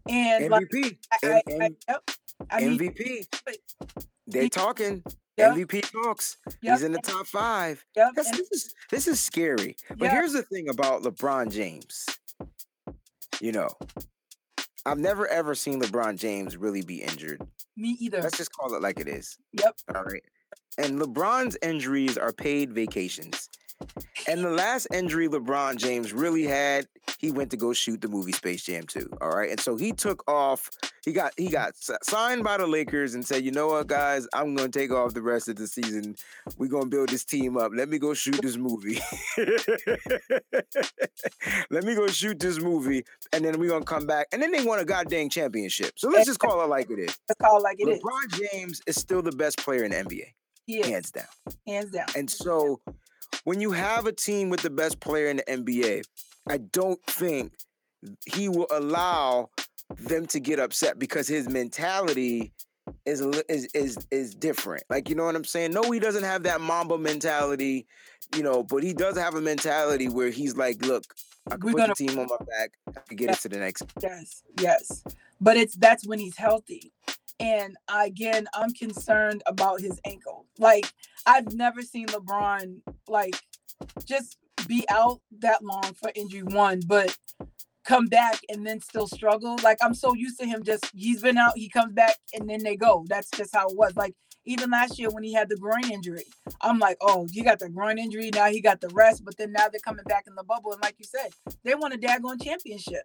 and like MVP. I, I, M- I, yep. I mean MVP. but- They're talking. Yeah. MVP talks. yep, He's in the top five. yep, this is this is scary. But here's the thing about LeBron James. You know, I've never ever seen LeBron James really be injured. me either. Let's just call it like it is. Yep. All right. And LeBron's injuries are paid vacations. And the last injury LeBron James really had, he went to go shoot the movie Space Jam 2. All right. And so he took off. He got he got signed by the Lakers and said, you know what, guys, I'm gonna take off the rest of the season. We're gonna build this team up. Let me go shoot this movie. Let me go shoot this movie. And then we're gonna come back. And then they won a goddamn championship. So let's just call it like it is. Let's call it like it is. LeBron James is still the best player in the NBA, He is hands down. hands down. And so when you have a team with the best player in the NBA, I don't think he will allow them to get upset because his mentality is is is is different. Like you know what I'm saying? No, he doesn't have that Mamba mentality, you know, but he does have a mentality where he's like, look, I can We're put the team on my back, I can get Yeah. us to the next. Yes, yes. But it's that's when he's healthy. And again, I'm concerned about his ankle. Like I've never seen LeBron like just be out that long for injury one, but come back and then still struggle. Like I'm so used to him just he's been out, he comes back and then they go. That's just how it was. Like even last year when he had the groin injury, I'm like, oh, he got the groin injury, now he got the rest, but then now they're coming back in the bubble. And like you said, they won a daggone championship.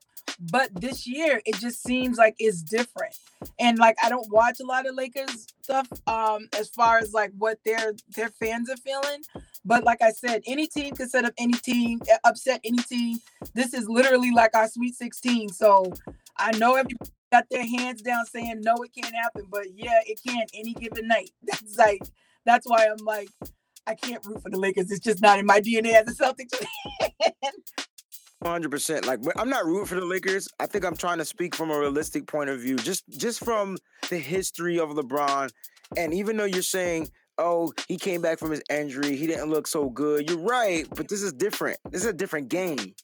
But this year, it just seems like it's different. And like I don't watch a lot of Lakers stuff um as far as like what their their fans are feeling. But like I said, any team can set up any team, uh, upset any team. This is literally like our Sweet 16. So I know everybody got their hands down saying no, it can't happen. But yeah, it can any given night. That's like that's why I'm like I can't root for the Lakers. It's just not in my DNA as a Celtics fan. Hundred percent. Like I'm not rooting for the Lakers. I think I'm trying to speak from a realistic point of view, just just from the history of LeBron. And even though you're saying, "Oh, he came back from his injury, he didn't look so good," you're right. But this is different. This is a different game.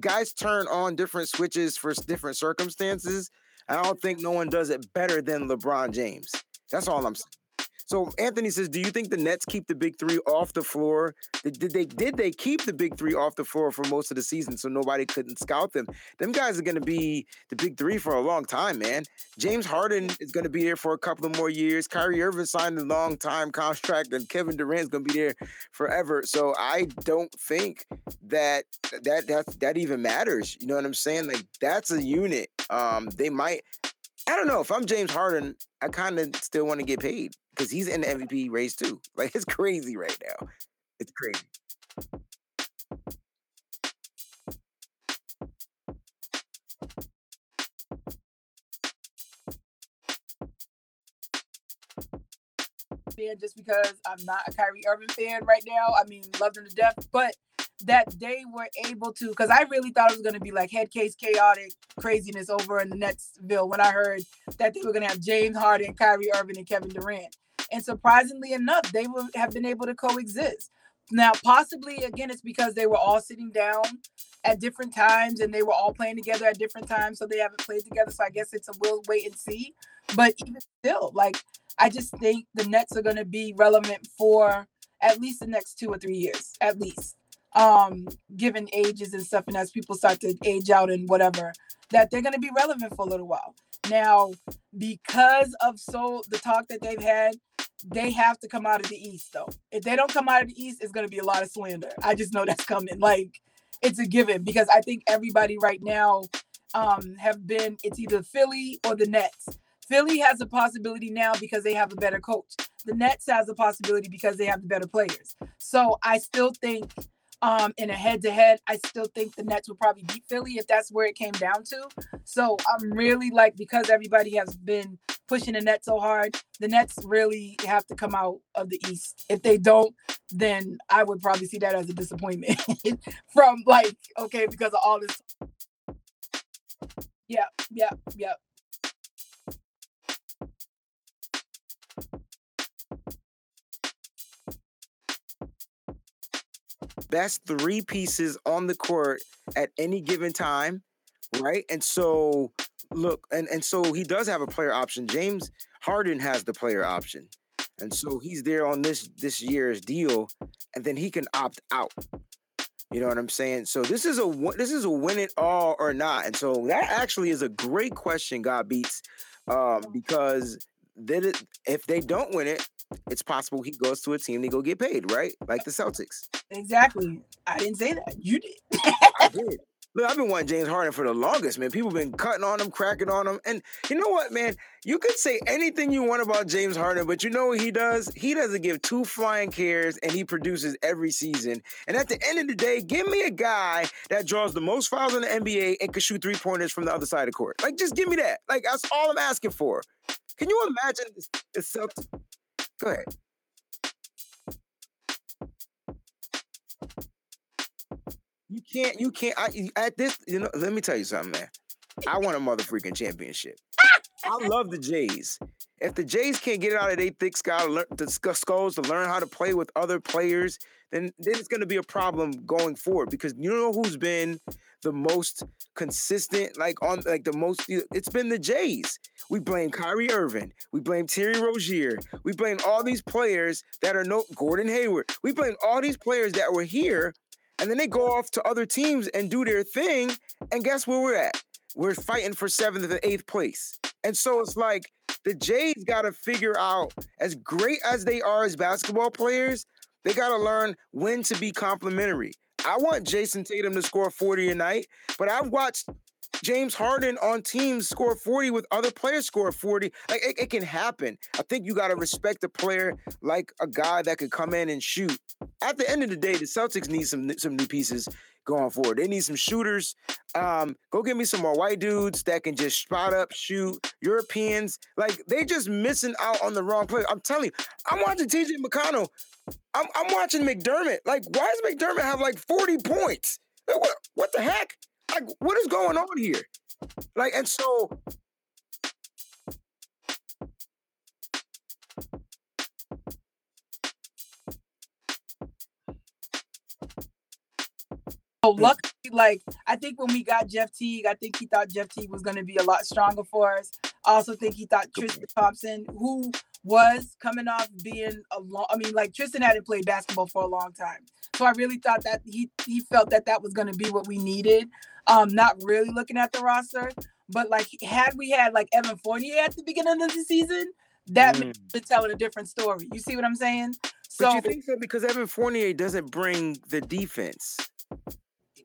Guys turn on different switches for different circumstances. I don't think no one does it better than LeBron James. That's all I'm saying. So Anthony says, "Do you think the Nets keep the big three off the floor? Did, they did they keep the big three off the floor for most of the season so nobody couldn't scout them? Them guys are going to be the big three for a long time, man. James Harden is going to be there for a couple of more years. Kyrie Irving signed a long time contract, and Kevin Durant's going to be there forever. So I don't think that that that that even matters. You know what I'm saying? Like that's a unit. Um, they might. I don't know. If I'm James Harden, I kind of still want to get paid because he's in the MVP race too. Like it's crazy right now. It's crazy. just because I'm not a Kyrie Irving fan right now. I mean, love him to death, but that they were able to, because I really thought it was going to be like head case chaotic craziness over in the Netsville when I heard that they were going to have James Harden, Kyrie Irving, and Kevin Durant. And surprisingly enough, they will have been able to coexist. Now, possibly again, it's because they were all sitting down at different times and they were all playing together at different times, so they haven't played together. So I guess it's a we'll wait and see. But even still, like I just think the Nets are going to be relevant for at least the next two or three years, at least. Um, given ages and stuff, and as people start to age out and whatever, that they're going to be relevant for a little while. Now, because of so the talk that they've had, they have to come out of the East, though. If they don't come out of the East, it's going to be a lot of slander. I just know that's coming. Like, it's a given because I think everybody right now um, have been, it's either Philly or the Nets Philly has a possibility now because they have a better coach. The Nets has a possibility because they have the better players. So I still think um in a head to head, I still think the Nets will probably beat Philly if that's where it came down to. So I'm really like because everybody has been pushing the Nets so hard, the Nets really have to come out of the East. If they don't, then I would probably see that as a disappointment from like okay because of all this. Yeah, yeah, yeah. Best three pieces on the court at any given time, right? And so look, and, and so he does have a player option. James Harden has the player option. And so he's there on this this year's deal, and then he can opt out. You know what I'm saying? So this is a this is a win it all or not. And so that actually is a great question, God beats, um, because that if they don't win it, it's possible he goes to a team to go get paid, right? Like the Celtics. Exactly. I didn't say that. You did. I did. Look, I've been wanting James Harden for the longest, man. People been cutting on him, cracking on him. And you know what, man? You could say anything you want about James Harden, but you know what he does? He doesn't give two flying cares and he produces every season. And at the end of the day, give me a guy that draws the most fouls in the NBA and can shoot three pointers from the other side of the court. Like, just give me that. Like, that's all I'm asking for. Can you imagine this? Celtics? Go ahead. You can't. You can't. I, at this, you know. Let me tell you something, man. I want a mother freaking championship. I love the Jays. If the Jays can't get it out of their thick skulls to learn how to play with other players, then then it's going to be a problem going forward. Because you know who's been the most consistent, like on like the most. It's been the Jays. We blame Kyrie Irving. We blame Terry Rozier. We blame all these players that are no Gordon Hayward. We blame all these players that were here, and then they go off to other teams and do their thing. And guess where we're at? We're fighting for seventh and eighth place. And so it's like the Jays got to figure out, as great as they are as basketball players, they got to learn when to be complimentary. I want Jayson Tatum to score 40 a night, but I've watched James Harden on teams score 40 with other players score 40. Like it, it can happen. I think you got to respect a player like a guy that could come in and shoot. At the end of the day, the Celtics need some some new pieces going forward. They need some shooters. Um, go get me some more white dudes that can just spot up, shoot. Europeans, like they just missing out on the wrong player. I'm telling you, I'm watching TJ McConnell I'm, I'm watching McDermott. Like, why does McDermott have like 40 points? Like, what, what the heck? Like, what is going on here? Like, and so luckily, like I think when we got Jeff Teague, I think he thought Jeff Teague was going to be a lot stronger for us. I also think he thought Tristan Thompson, who was coming off being a long. I mean, like Tristan hadn't played basketball for a long time, so I really thought that he he felt that that was going to be what we needed. Um, not really looking at the roster, but like had we had like Evan Fournier at the beginning of the season, that mm. would tell a different story. You see what I'm saying? So, but you think so because Evan Fournier doesn't bring the defense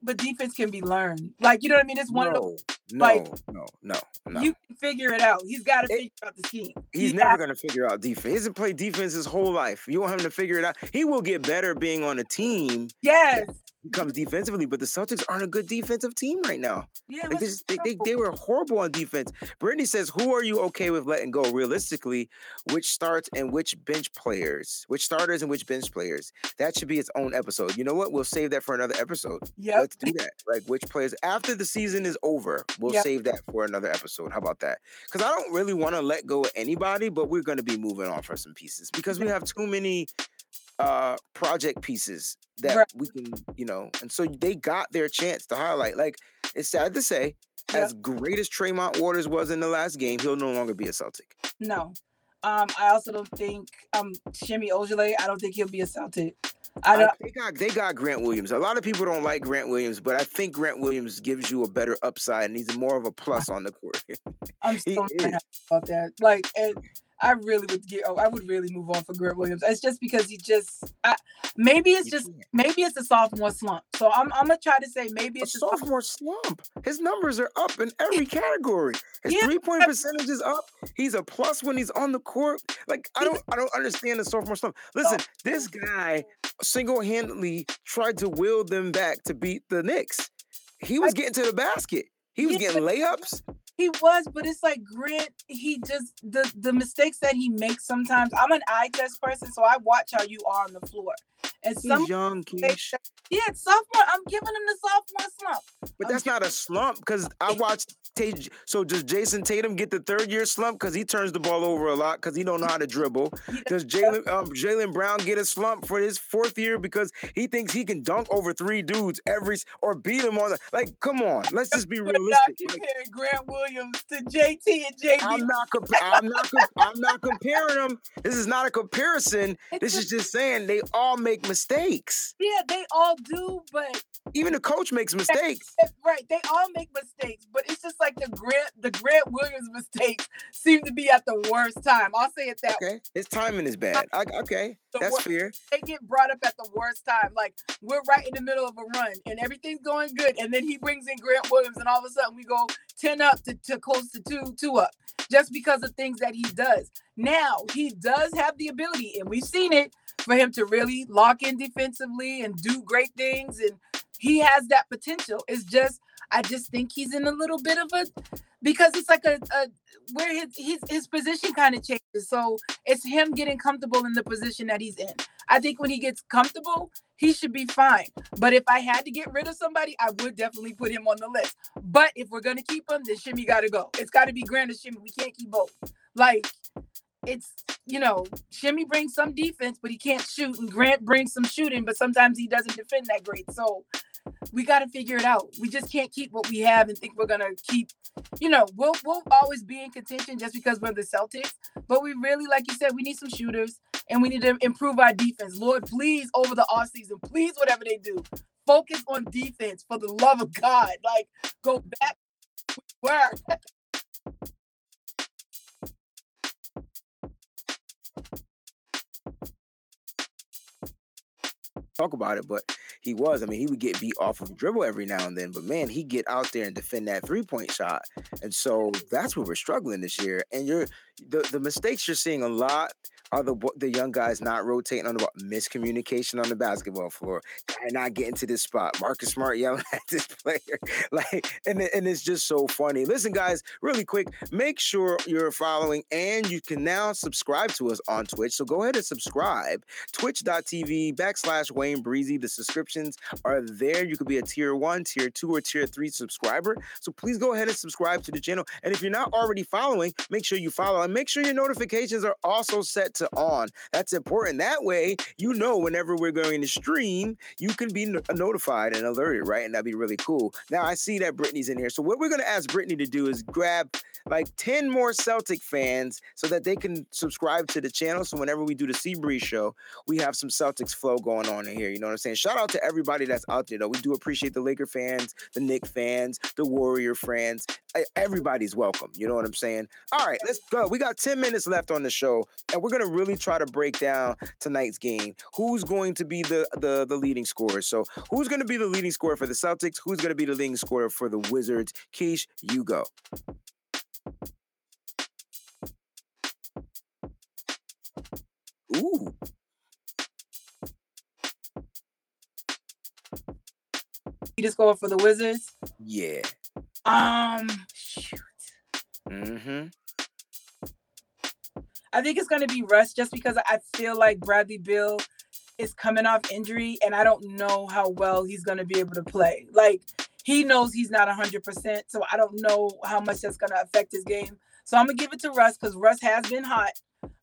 but defense can be learned. Like you know what I mean? It's one no, of those. No, like, no, no, no. You can figure it out. He's got to figure out the scheme. He's he never going to figure out defense. He hasn't played defense his whole life. You want him to figure it out. He will get better being on a team. Yes comes defensively, but the Celtics aren't a good defensive team right now. Yeah, like they, they, they, were horrible on defense. Brittany says, "Who are you okay with letting go? Realistically, which starts and which bench players, which starters and which bench players? That should be its own episode. You know what? We'll save that for another episode. Yeah, let's do that. Like which players after the season is over, we'll yep. save that for another episode. How about that? Because I don't really want to let go of anybody, but we're going to be moving on for some pieces because we have too many uh project pieces that right. we can, you know, and so they got their chance to highlight. Like it's sad to say, yeah. as great as Tremont Waters was in the last game, he'll no longer be a Celtic. No. Um, I also don't think um Semi Ojeleye, I don't think he'll be a Celtic. I don't, I, they got they got Grant Williams. A lot of people don't like Grant Williams, but I think Grant Williams gives you a better upside and he's more of a plus on the court. I'm so about that. Like, and I really would get. Oh, I would really move on for Grant Williams. It's just because he just. I, maybe it's just. Maybe it's a sophomore slump. So I'm. I'm gonna try to say maybe it's a, a sophomore slump. His numbers are up in every category. His yeah. three point percentage is up. He's a plus when he's on the court. Like I don't. I don't understand the sophomore slump. Oh, Listen, oh. this guy single handedly tried to will them back to beat the Knicks. He was getting to the basket. He was getting layups. He was, but it's like Grant. He just the the mistakes that he makes sometimes. I'm an eye test person, so I watch how you are on the floor. And some young, Keish. Yeah, sophomore. I'm giving him the sophomore slump. But that's not a slump because I watched. So does Jayson Tatum get the third year slump because he turns the ball over a lot because he don't know how to dribble? Does Jaylen um, Jaylen Brown get a slump for his fourth year because he thinks he can dunk over three dudes every or beat him on the like? Come on, let's just be realistic. Not comparing Grant Williams to JT and JB. I'm not. I'm not. I'm not comparing them. This is not a comparison. This is just saying they all make mistakes. Yeah, they all do, but even the coach makes mistakes. Right, they all make mistakes, but it's just like the Grant the Grant Williams mistakes seem to be at the worst time. I'll say it that okay. way. His timing is bad. I, okay, the that's worst, fair. They get brought up at the worst time. Like we're right in the middle of a run and everything's going good, and then he brings in Grant Williams, and all of a sudden we go ten up to, to close to two two up just because of things that he does. Now he does have the ability, and we've seen it for him to really lock in defensively and do great things. And he has that potential. It's just, I just think he's in a little bit of a, because it's like a, a where his, his, his position kind of changes. So it's him getting comfortable in the position that he's in. I think when he gets comfortable, he should be fine. But if I had to get rid of somebody, I would definitely put him on the list. But if we're gonna keep him, then Shimmy got to go. It's got to be Grant or Shimmy. We can't keep both. Like it's you know, Shimmy brings some defense, but he can't shoot, and Grant brings some shooting, but sometimes he doesn't defend that great. So we got to figure it out. We just can't keep what we have and think we're gonna keep. You know, we'll we'll always be in contention just because we're the Celtics, but we really, like you said, we need some shooters and we need to improve our defense. Lord, please, over the off season, please, whatever they do, focus on defense for the love of God. Like, go back where. talk about it, but he was. I mean, he would get beat off of dribble every now and then, but man, he get out there and defend that three point shot. And so that's where we're struggling this year. And you're the, the mistakes you're seeing a lot are the the young guys not rotating on the ball, miscommunication on the basketball floor, guy not getting to this spot, Marcus Smart yelling at this player, like, and and it's just so funny. Listen, guys, really quick, make sure you're following, and you can now subscribe to us on Twitch. So go ahead and subscribe, Twitch.tv backslash Wayne Breezy. The subscriptions are there. You could be a tier one, tier two, or tier three subscriber. So please go ahead and subscribe to the channel. And if you're not already following, make sure you follow and make sure your notifications are also set to to on. That's important. That way, you know, whenever we're going to stream, you can be no- notified and alerted, right? And that'd be really cool. Now, I see that Brittany's in here. So, what we're going to ask Brittany to do is grab like 10 more Celtic fans so that they can subscribe to the channel. So, whenever we do the C Breeze show, we have some Celtics flow going on in here. You know what I'm saying? Shout out to everybody that's out there, though. We do appreciate the Laker fans, the Knick fans, the Warrior fans. Everybody's welcome. You know what I'm saying? All right, let's go. We got 10 minutes left on the show, and we're gonna really try to break down tonight's game. Who's going to be the the, the leading scorer? So, who's gonna be the leading scorer for the Celtics? Who's gonna be the leading scorer for the Wizards? Keish, you go. Ooh, You just go for the Wizards. yeah. Um, shoot. Mm-hmm. I think it's going to be Russ just because I feel like Bradley Beal is coming off injury and I don't know how well he's going to be able to play. Like he knows he's not 100%, so I don't know how much that's going to affect his game. So I'm going to give it to Russ cuz Russ has been hot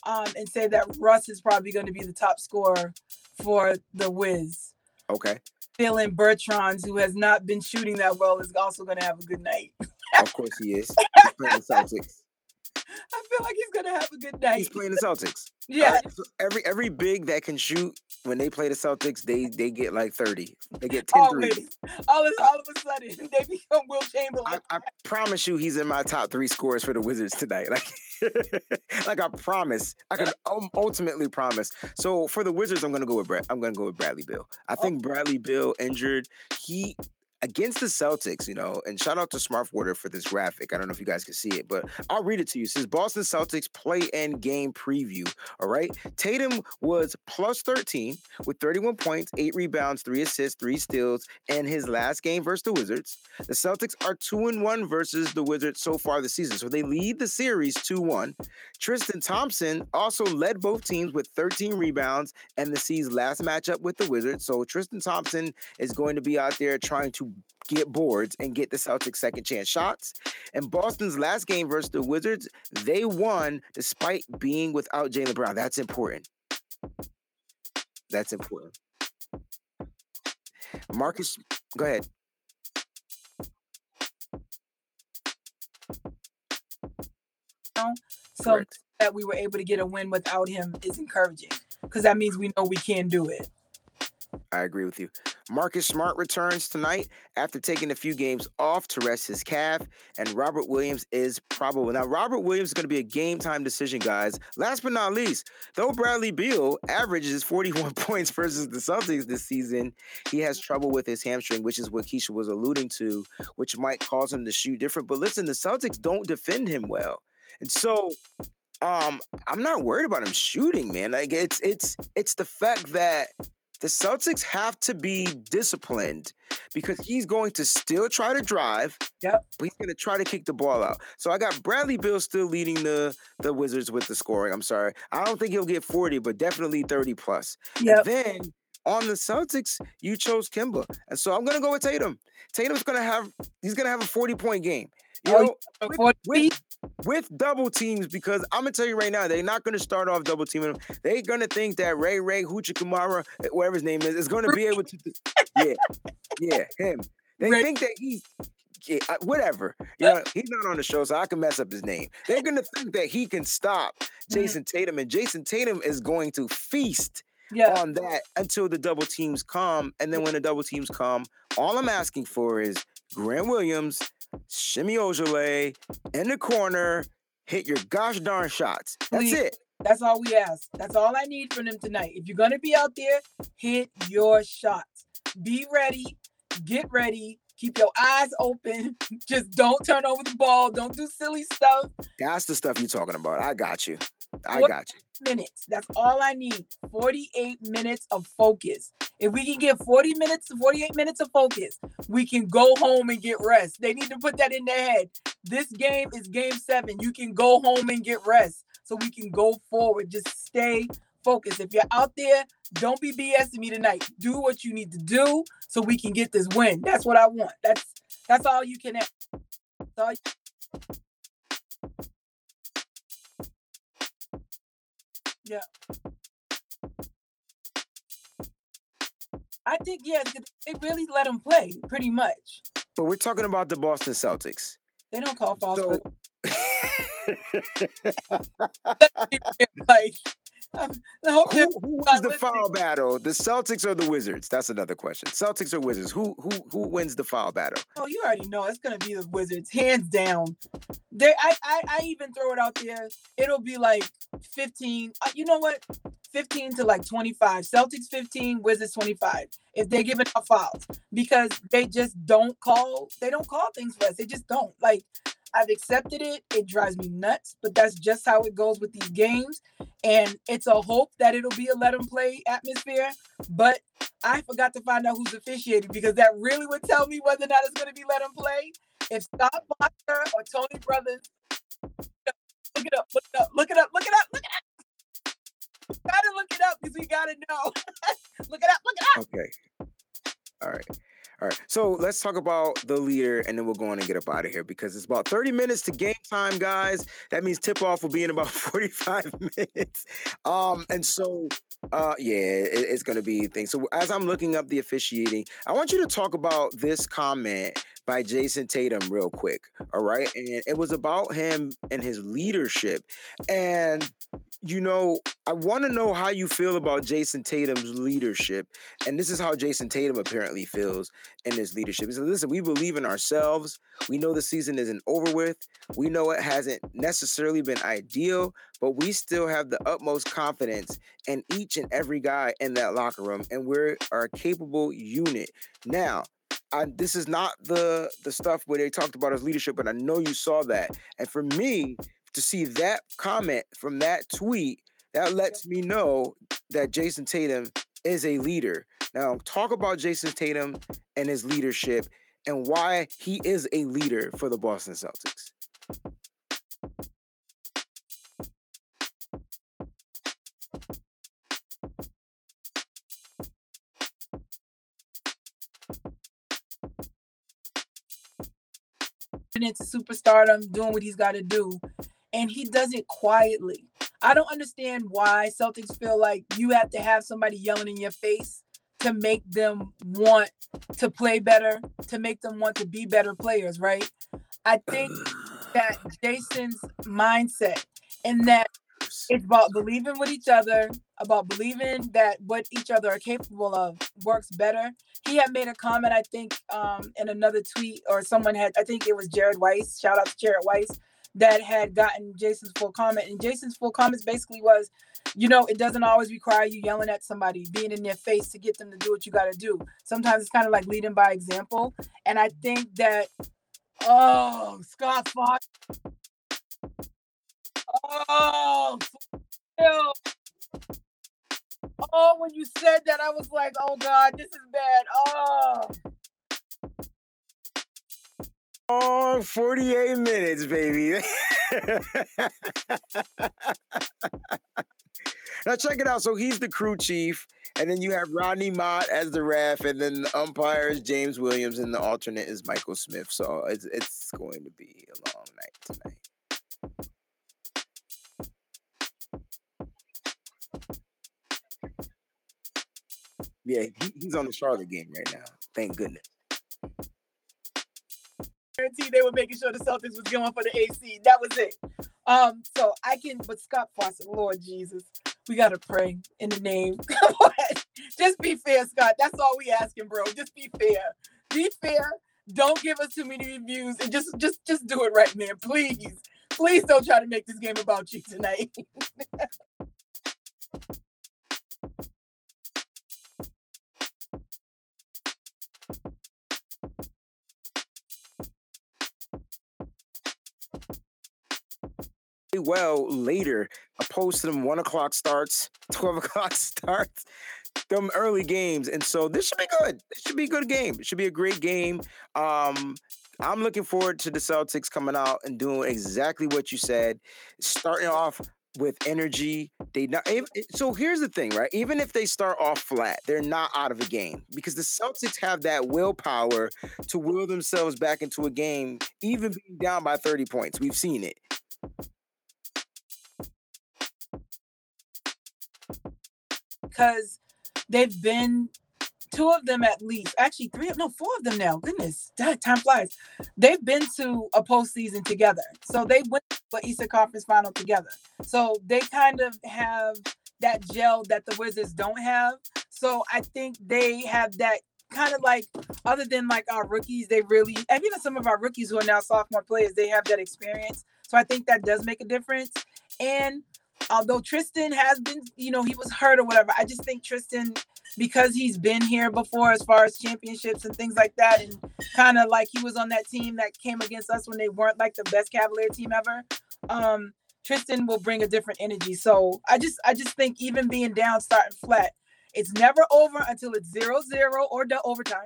um and say that Russ is probably going to be the top scorer for the Wiz. Okay. Dylan Bertans, who has not been shooting that well, is also going to have a good night. Of course he is. He's playing the Celtics. I feel like he's going to have a good night. He's playing the Celtics. Yeah. So every every big that can shoot when they play the Celtics, they they get like 30. They get 10 Always. threes. All of, all of a sudden, they become Wilt Chamberlain. I, I promise you he's in my top three scores for the Wizards tonight. Like, like I promise. I can um, ultimately promise. So for the Wizards, I'm gonna go with Brad. I'm gonna go with Bradley Beal. I think Bradley Beal injured. He against the Celtics, you know, and shout out to Smartwater for this graphic. I don't know if you guys can see it, but I'll read it to you. It says Boston Celtics play in game preview. All right. Tatum was plus 13 with 31 points, eight rebounds, three assists, three steals and his last game versus the Wizards. The Celtics are 2 and 1 versus the Wizards so far this season. So they lead the series 2 1. Tristan Thompson also led both teams with 13 rebounds and the C's last matchup with the Wizards. So Tristan Thompson is going to be out there trying to get boards and get the Celtics second chance shots. And Boston's last game versus the Wizards, they won despite being without Jaylen Brown. That's important. That's important. Marcus, go ahead. So Correct. that we were able to get a win without him is encouraging because that means we know we can do it. I agree with you. Marcus Smart returns tonight after taking a few games off to rest his calf, and Robert Williams is probable. Now, Robert Williams is going to be a game time decision, guys. Last but not least, though Bradley Beal averages 41 points versus the Celtics this season, he has trouble with his hamstring, which is what Keisha was alluding to, which might cause him to shoot different. But listen, the Celtics don't defend him well. And so um I'm not worried about him shooting, man. Like it's it's it's the fact that the Celtics have to be disciplined because he's going to still try to drive. Yep. But he's going to try to kick the ball out. So I got Bradley Beal still leading the the Wizards with the scoring. I'm sorry. I don't think he'll get 40, but definitely 30 plus. Yep. And then on the Celtics, you chose Kemba. And so I'm going to go with Tatum. Tatum's going to have he's going to have a 40 point game. You Oh, know, with- with, with double teams because I'm gonna tell you right now, they're not gonna start off double teaming him. They're gonna think that Ray Ray Hoochie Kamara, eh, whatever his name is, is gonna be able to. Yeah, yeah, him. They Ray- think that he. Yeah, whatever. You know, he's not on the show, so I can mess up his name. They're gonna think that he can stop Jayson Tatum, and Jayson Tatum is going to feast yeah, on that until the double teams come. And then when the double teams come, all I'm asking for is Grant Williams, Shimmy Ojale in the corner, hit your gosh darn shots. That's it. that's all we ask. That's all I need from them tonight. If you're gonna be out there, hit your shots. Be ready. Get ready. Keep your eyes open. Just don't turn over the ball. Don't do silly stuff. That's the stuff you're talking about. I got you. I What- got you. Minutes. That's all I need. 48 minutes of focus. If we can get 40 minutes, to 48 minutes of focus, we can go home and get rest. They need to put that in their head. This game is game seven. You can go home and get rest so we can go forward. Just stay focused. If you're out there, don't be BSing me tonight. Do what you need to do so we can get this win. That's what I want. That's that's all you can ask. That's all you- Yeah. I think yeah, they really let them play pretty much. But we're talking about the Boston Celtics. They don't call fouls. So, like, who, who wins the foul battle? The Celtics or the Wizards? That's another question. Celtics or Wizards? Who who who wins the foul battle? Oh, you already know it's gonna be the Wizards, hands down. There, I, I I even throw it out there. It'll be like fifteen. Uh, you know what? 15 to like 25. Celtics 15, Wizards 25. If they give enough fouls, because they just don't call, they don't call things for us. They just don't. Like I've accepted it. It drives me nuts, but that's just how it goes with these games. And it's a hope that it'll be a let them play atmosphere. But I forgot to find out who's officiating because that really would tell me whether or not it's going to be let them play. If Scott Foster or Tony Brothers, look it up, look it up, look it up, look it up, look it up gotta look it up because we gotta know. look it up, look it up. Okay. All right. All right. So let's talk about the leader and then we'll go on and get up out of here because it's about 30 minutes to game time, guys. That means tip off will be in about 45 minutes. Um, and so uh yeah, it, it's gonna be things. So as I'm looking up the officiating, I want you to talk about this comment by Jayson Tatum real quick. All right. And it was about him and his leadership. And you know, I want to know how you feel about Jayson Tatum's leadership. And this is how Jayson Tatum apparently feels in his leadership. He said, listen, we believe in ourselves. We know the season isn't over with. We know it hasn't necessarily been ideal, but we still have the utmost confidence in each and every guy in that locker room. And we're a capable unit. Now, I, this is not the the stuff where they talked about his leadership, but I know you saw that. And for me, to see that comment from that tweet, that lets me know that Jayson Tatum is a leader. Now, talk about Jayson Tatum and his leadership and why he is a leader for the Boston Celtics. into superstardom, doing what he's got to do and he does it quietly. I don't understand why Celtics feel like you have to have somebody yelling in your face to make them want to play better, to make them want to be better players, right? I think that Jayson's mindset and that it's about believing with each other, about believing that what each other are capable of works better. He had made a comment, I think, um, in another tweet, or someone had, I think it was Jared Weiss. Shout out to Jared Weiss that had gotten Jayson's full comment. And Jayson's full comments basically was, you know, it doesn't always require you yelling at somebody, being in their face to get them to do what you got to do. Sometimes it's kind of like leading by example. And I think that, oh, Scott Fox. Oh, oh, when you said that, I was like, oh God, this is bad. Oh. Oh, 48 minutes, baby. now check it out. So he's the crew chief, and then you have Rodney Mott as the ref, and then the umpire is James Williams, and the alternate is Michael Smith. So it's it's going to be a long night tonight. Yeah, he's on the Charlotte game right now. Thank goodness guarantee they were making sure the Celtics was going for the AC. That was it. Um, so I can, but Scott Foster, Lord Jesus, we gotta pray in the name. Just be fair, Scott. That's all we asking, bro. Just be fair. Be fair. Don't give us too many reviews and just just just do it right, man. Please. Please don't try to make this game about you tonight. well later, opposed to them one o'clock starts, 12 o'clock starts, them early games. And so this should be good. This should be a good game. It should be a great game. Um, I'm looking forward to the Celtics coming out and doing exactly what you said, starting off with energy. They not so here's the thing, right? Even if they start off flat, they're not out of a game because the Celtics have that willpower to will themselves back into a game, even being down by 30 points. We've seen it. Because they've been two of them at least, actually three, no, four of them now. Goodness, that time flies. They've been to a postseason together, so they went to the Eastern Conference Final together. So they kind of have that gel that the Wizards don't have. So I think they have that kind of like, other than like our rookies, they really, and even some of our rookies who are now sophomore players, they have that experience. So I think that does make a difference. And although Tristan has been, you know, he was hurt or whatever, I just think Tristan, because he's been here before as far as championships and things like that, and kind of like he was on that team that came against us when they weren't like the best Cavalier team ever. Um, Tristan will bring a different energy. So I just I just think even being down, starting flat, it's never over until it's zero zero or the overtime.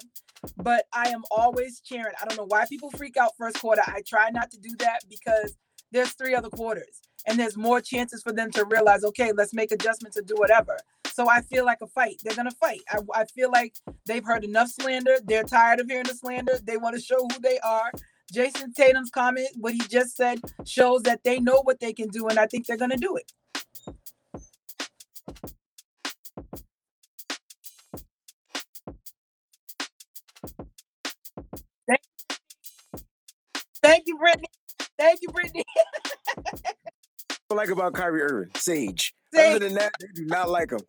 But I am always cheering. I don't know why people freak out first quarter. I try not to do that because there's three other quarters and there's more chances for them to realize, okay, let's make adjustments or do whatever. So I feel like a fight. They're gonna fight. I, I feel like they've heard enough slander. They're tired of hearing the slander. They want to show who they are. Jayson Tatum's comment, what he just said, shows that they know what they can do, and I think they're gonna do it. Thank, you, Brittany. Thank you, Brittany. I like about Kyrie Irving, Sage. Sage. Other than that, they do not like him.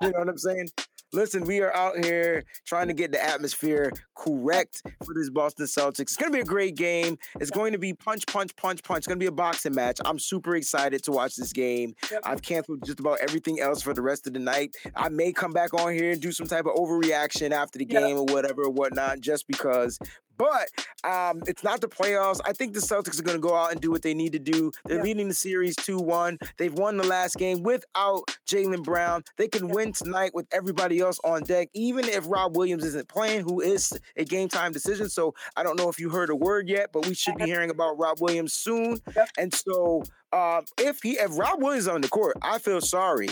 You know what I'm saying? Listen, we are out here trying to get the atmosphere correct for this Boston Celtics. It's going to be a great game. It's going to be punch, punch, punch, punch. It's going to be a boxing match. I'm super excited to watch this game. Yep. I've canceled just about everything else for the rest of the night. I may come back on here and do some type of overreaction after the Yep. game or whatever or whatnot, just because. But um, it's not the playoffs. I think the Celtics are going to go out and do what they need to do. They're Yeah. leading the series 2 1. They've won the last game without Jaylen Brown. They can Yeah. win tonight with everybody else on deck, even if Rob Williams isn't playing, who is a game time decision. So I don't know if you heard a word yet, but we should be hearing about Rob Williams soon. Yep. And so um, if he if Rob Williams is on the court, I feel sorry.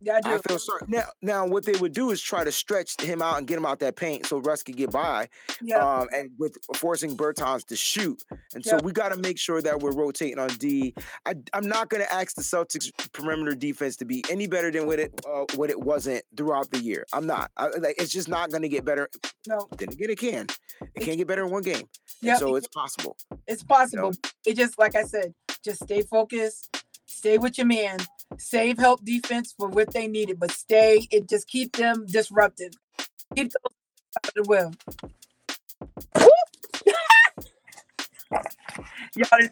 Yeah, I I feel sorry. Now, now what they would do is try to stretch him out and get him out that paint so Russ could get by Yeah, um, and with forcing Bertans to shoot. And so we got to make sure that we're rotating on D. I, I'm not going to ask the Celtics perimeter defense to be any better than what it uh, what it wasn't throughout the year. I'm not. I, like it's just not going to get better. no, Then again, it can. It can get better in one game. Yeah, so it's possible. it's possible. It just like I said, just stay focused, stay with your man, save help defense for what they needed, but stay it just keep them disrupted. Keep them out of the will. Y'all.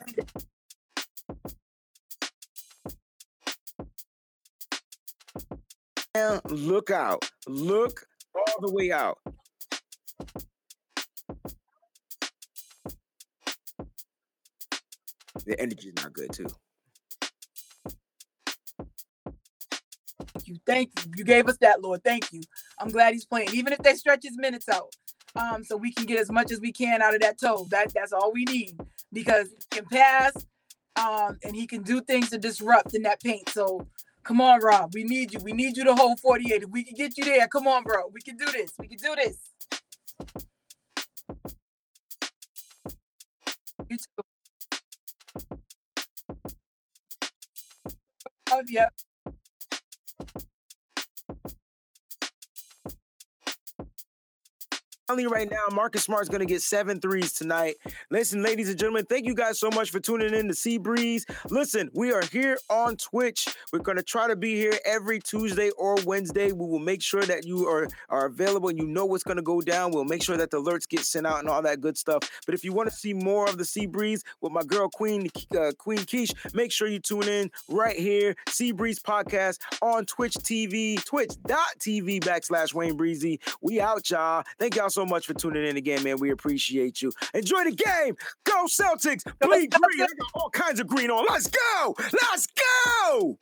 Now, look out. Look all the way out. The energy's not good too. You. Thank you. You gave us that, Lord. Thank you. I'm glad he's playing. Even if they stretch his minutes out. Um, so we can get as much as we can out of that toe. That that's all we need because he can pass, um, and he can do things to disrupt in that paint. So come on, Rob. We need you. We need you to hold 48. If we can get you there, come on, bro. We can do this. We can do this. You too. Oh, yeah you Finally, right now, Marcus Smart's going to get seven threes tonight. Listen, ladies and gentlemen, thank you guys so much for tuning in to C Breeze. Listen, we are here on Twitch. We're going to try to be here every Tuesday or Wednesday. We will make sure that you are, are available and you know what's going to go down. We'll make sure that the alerts get sent out and all that good stuff. But if you want to see more of the C Breeze with my girl Queen uh, Queen Keish, make sure you tune in right here, C Breeze Podcast on Twitch TV, twitch.tv backslash Wayne Breezy. We out, y'all. Thank y'all so much for tuning in again, man. We appreciate you. Enjoy the game. Go Celtics. Bleed green. I got all kinds of green on. Let's go. Let's go.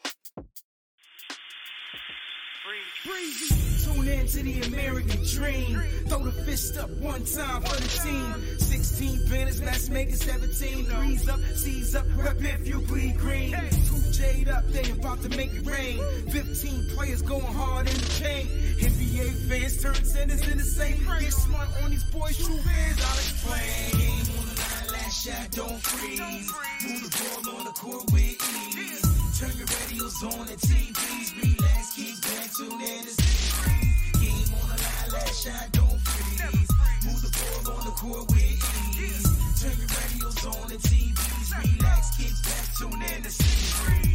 Breezy. Tune to the American dream. Throw the fist up one time for the team. 16 banners, it 17. Breeze up, seize up, rep if you bleed green. Two Jade up, they about to make it rain. 15 players going hard in the paint. NBA fans turn centers in the same. Get smart on these boys, true fans, I'll explain. The last shot, don't freeze. Move the ball on the court with ease. Turn your radios on and TVs. Relax, kick back tune in sunshine don't freeze. Move the ball on the court with ease. Turn your radios on the TVs. Relax, kick back, tune in to. see.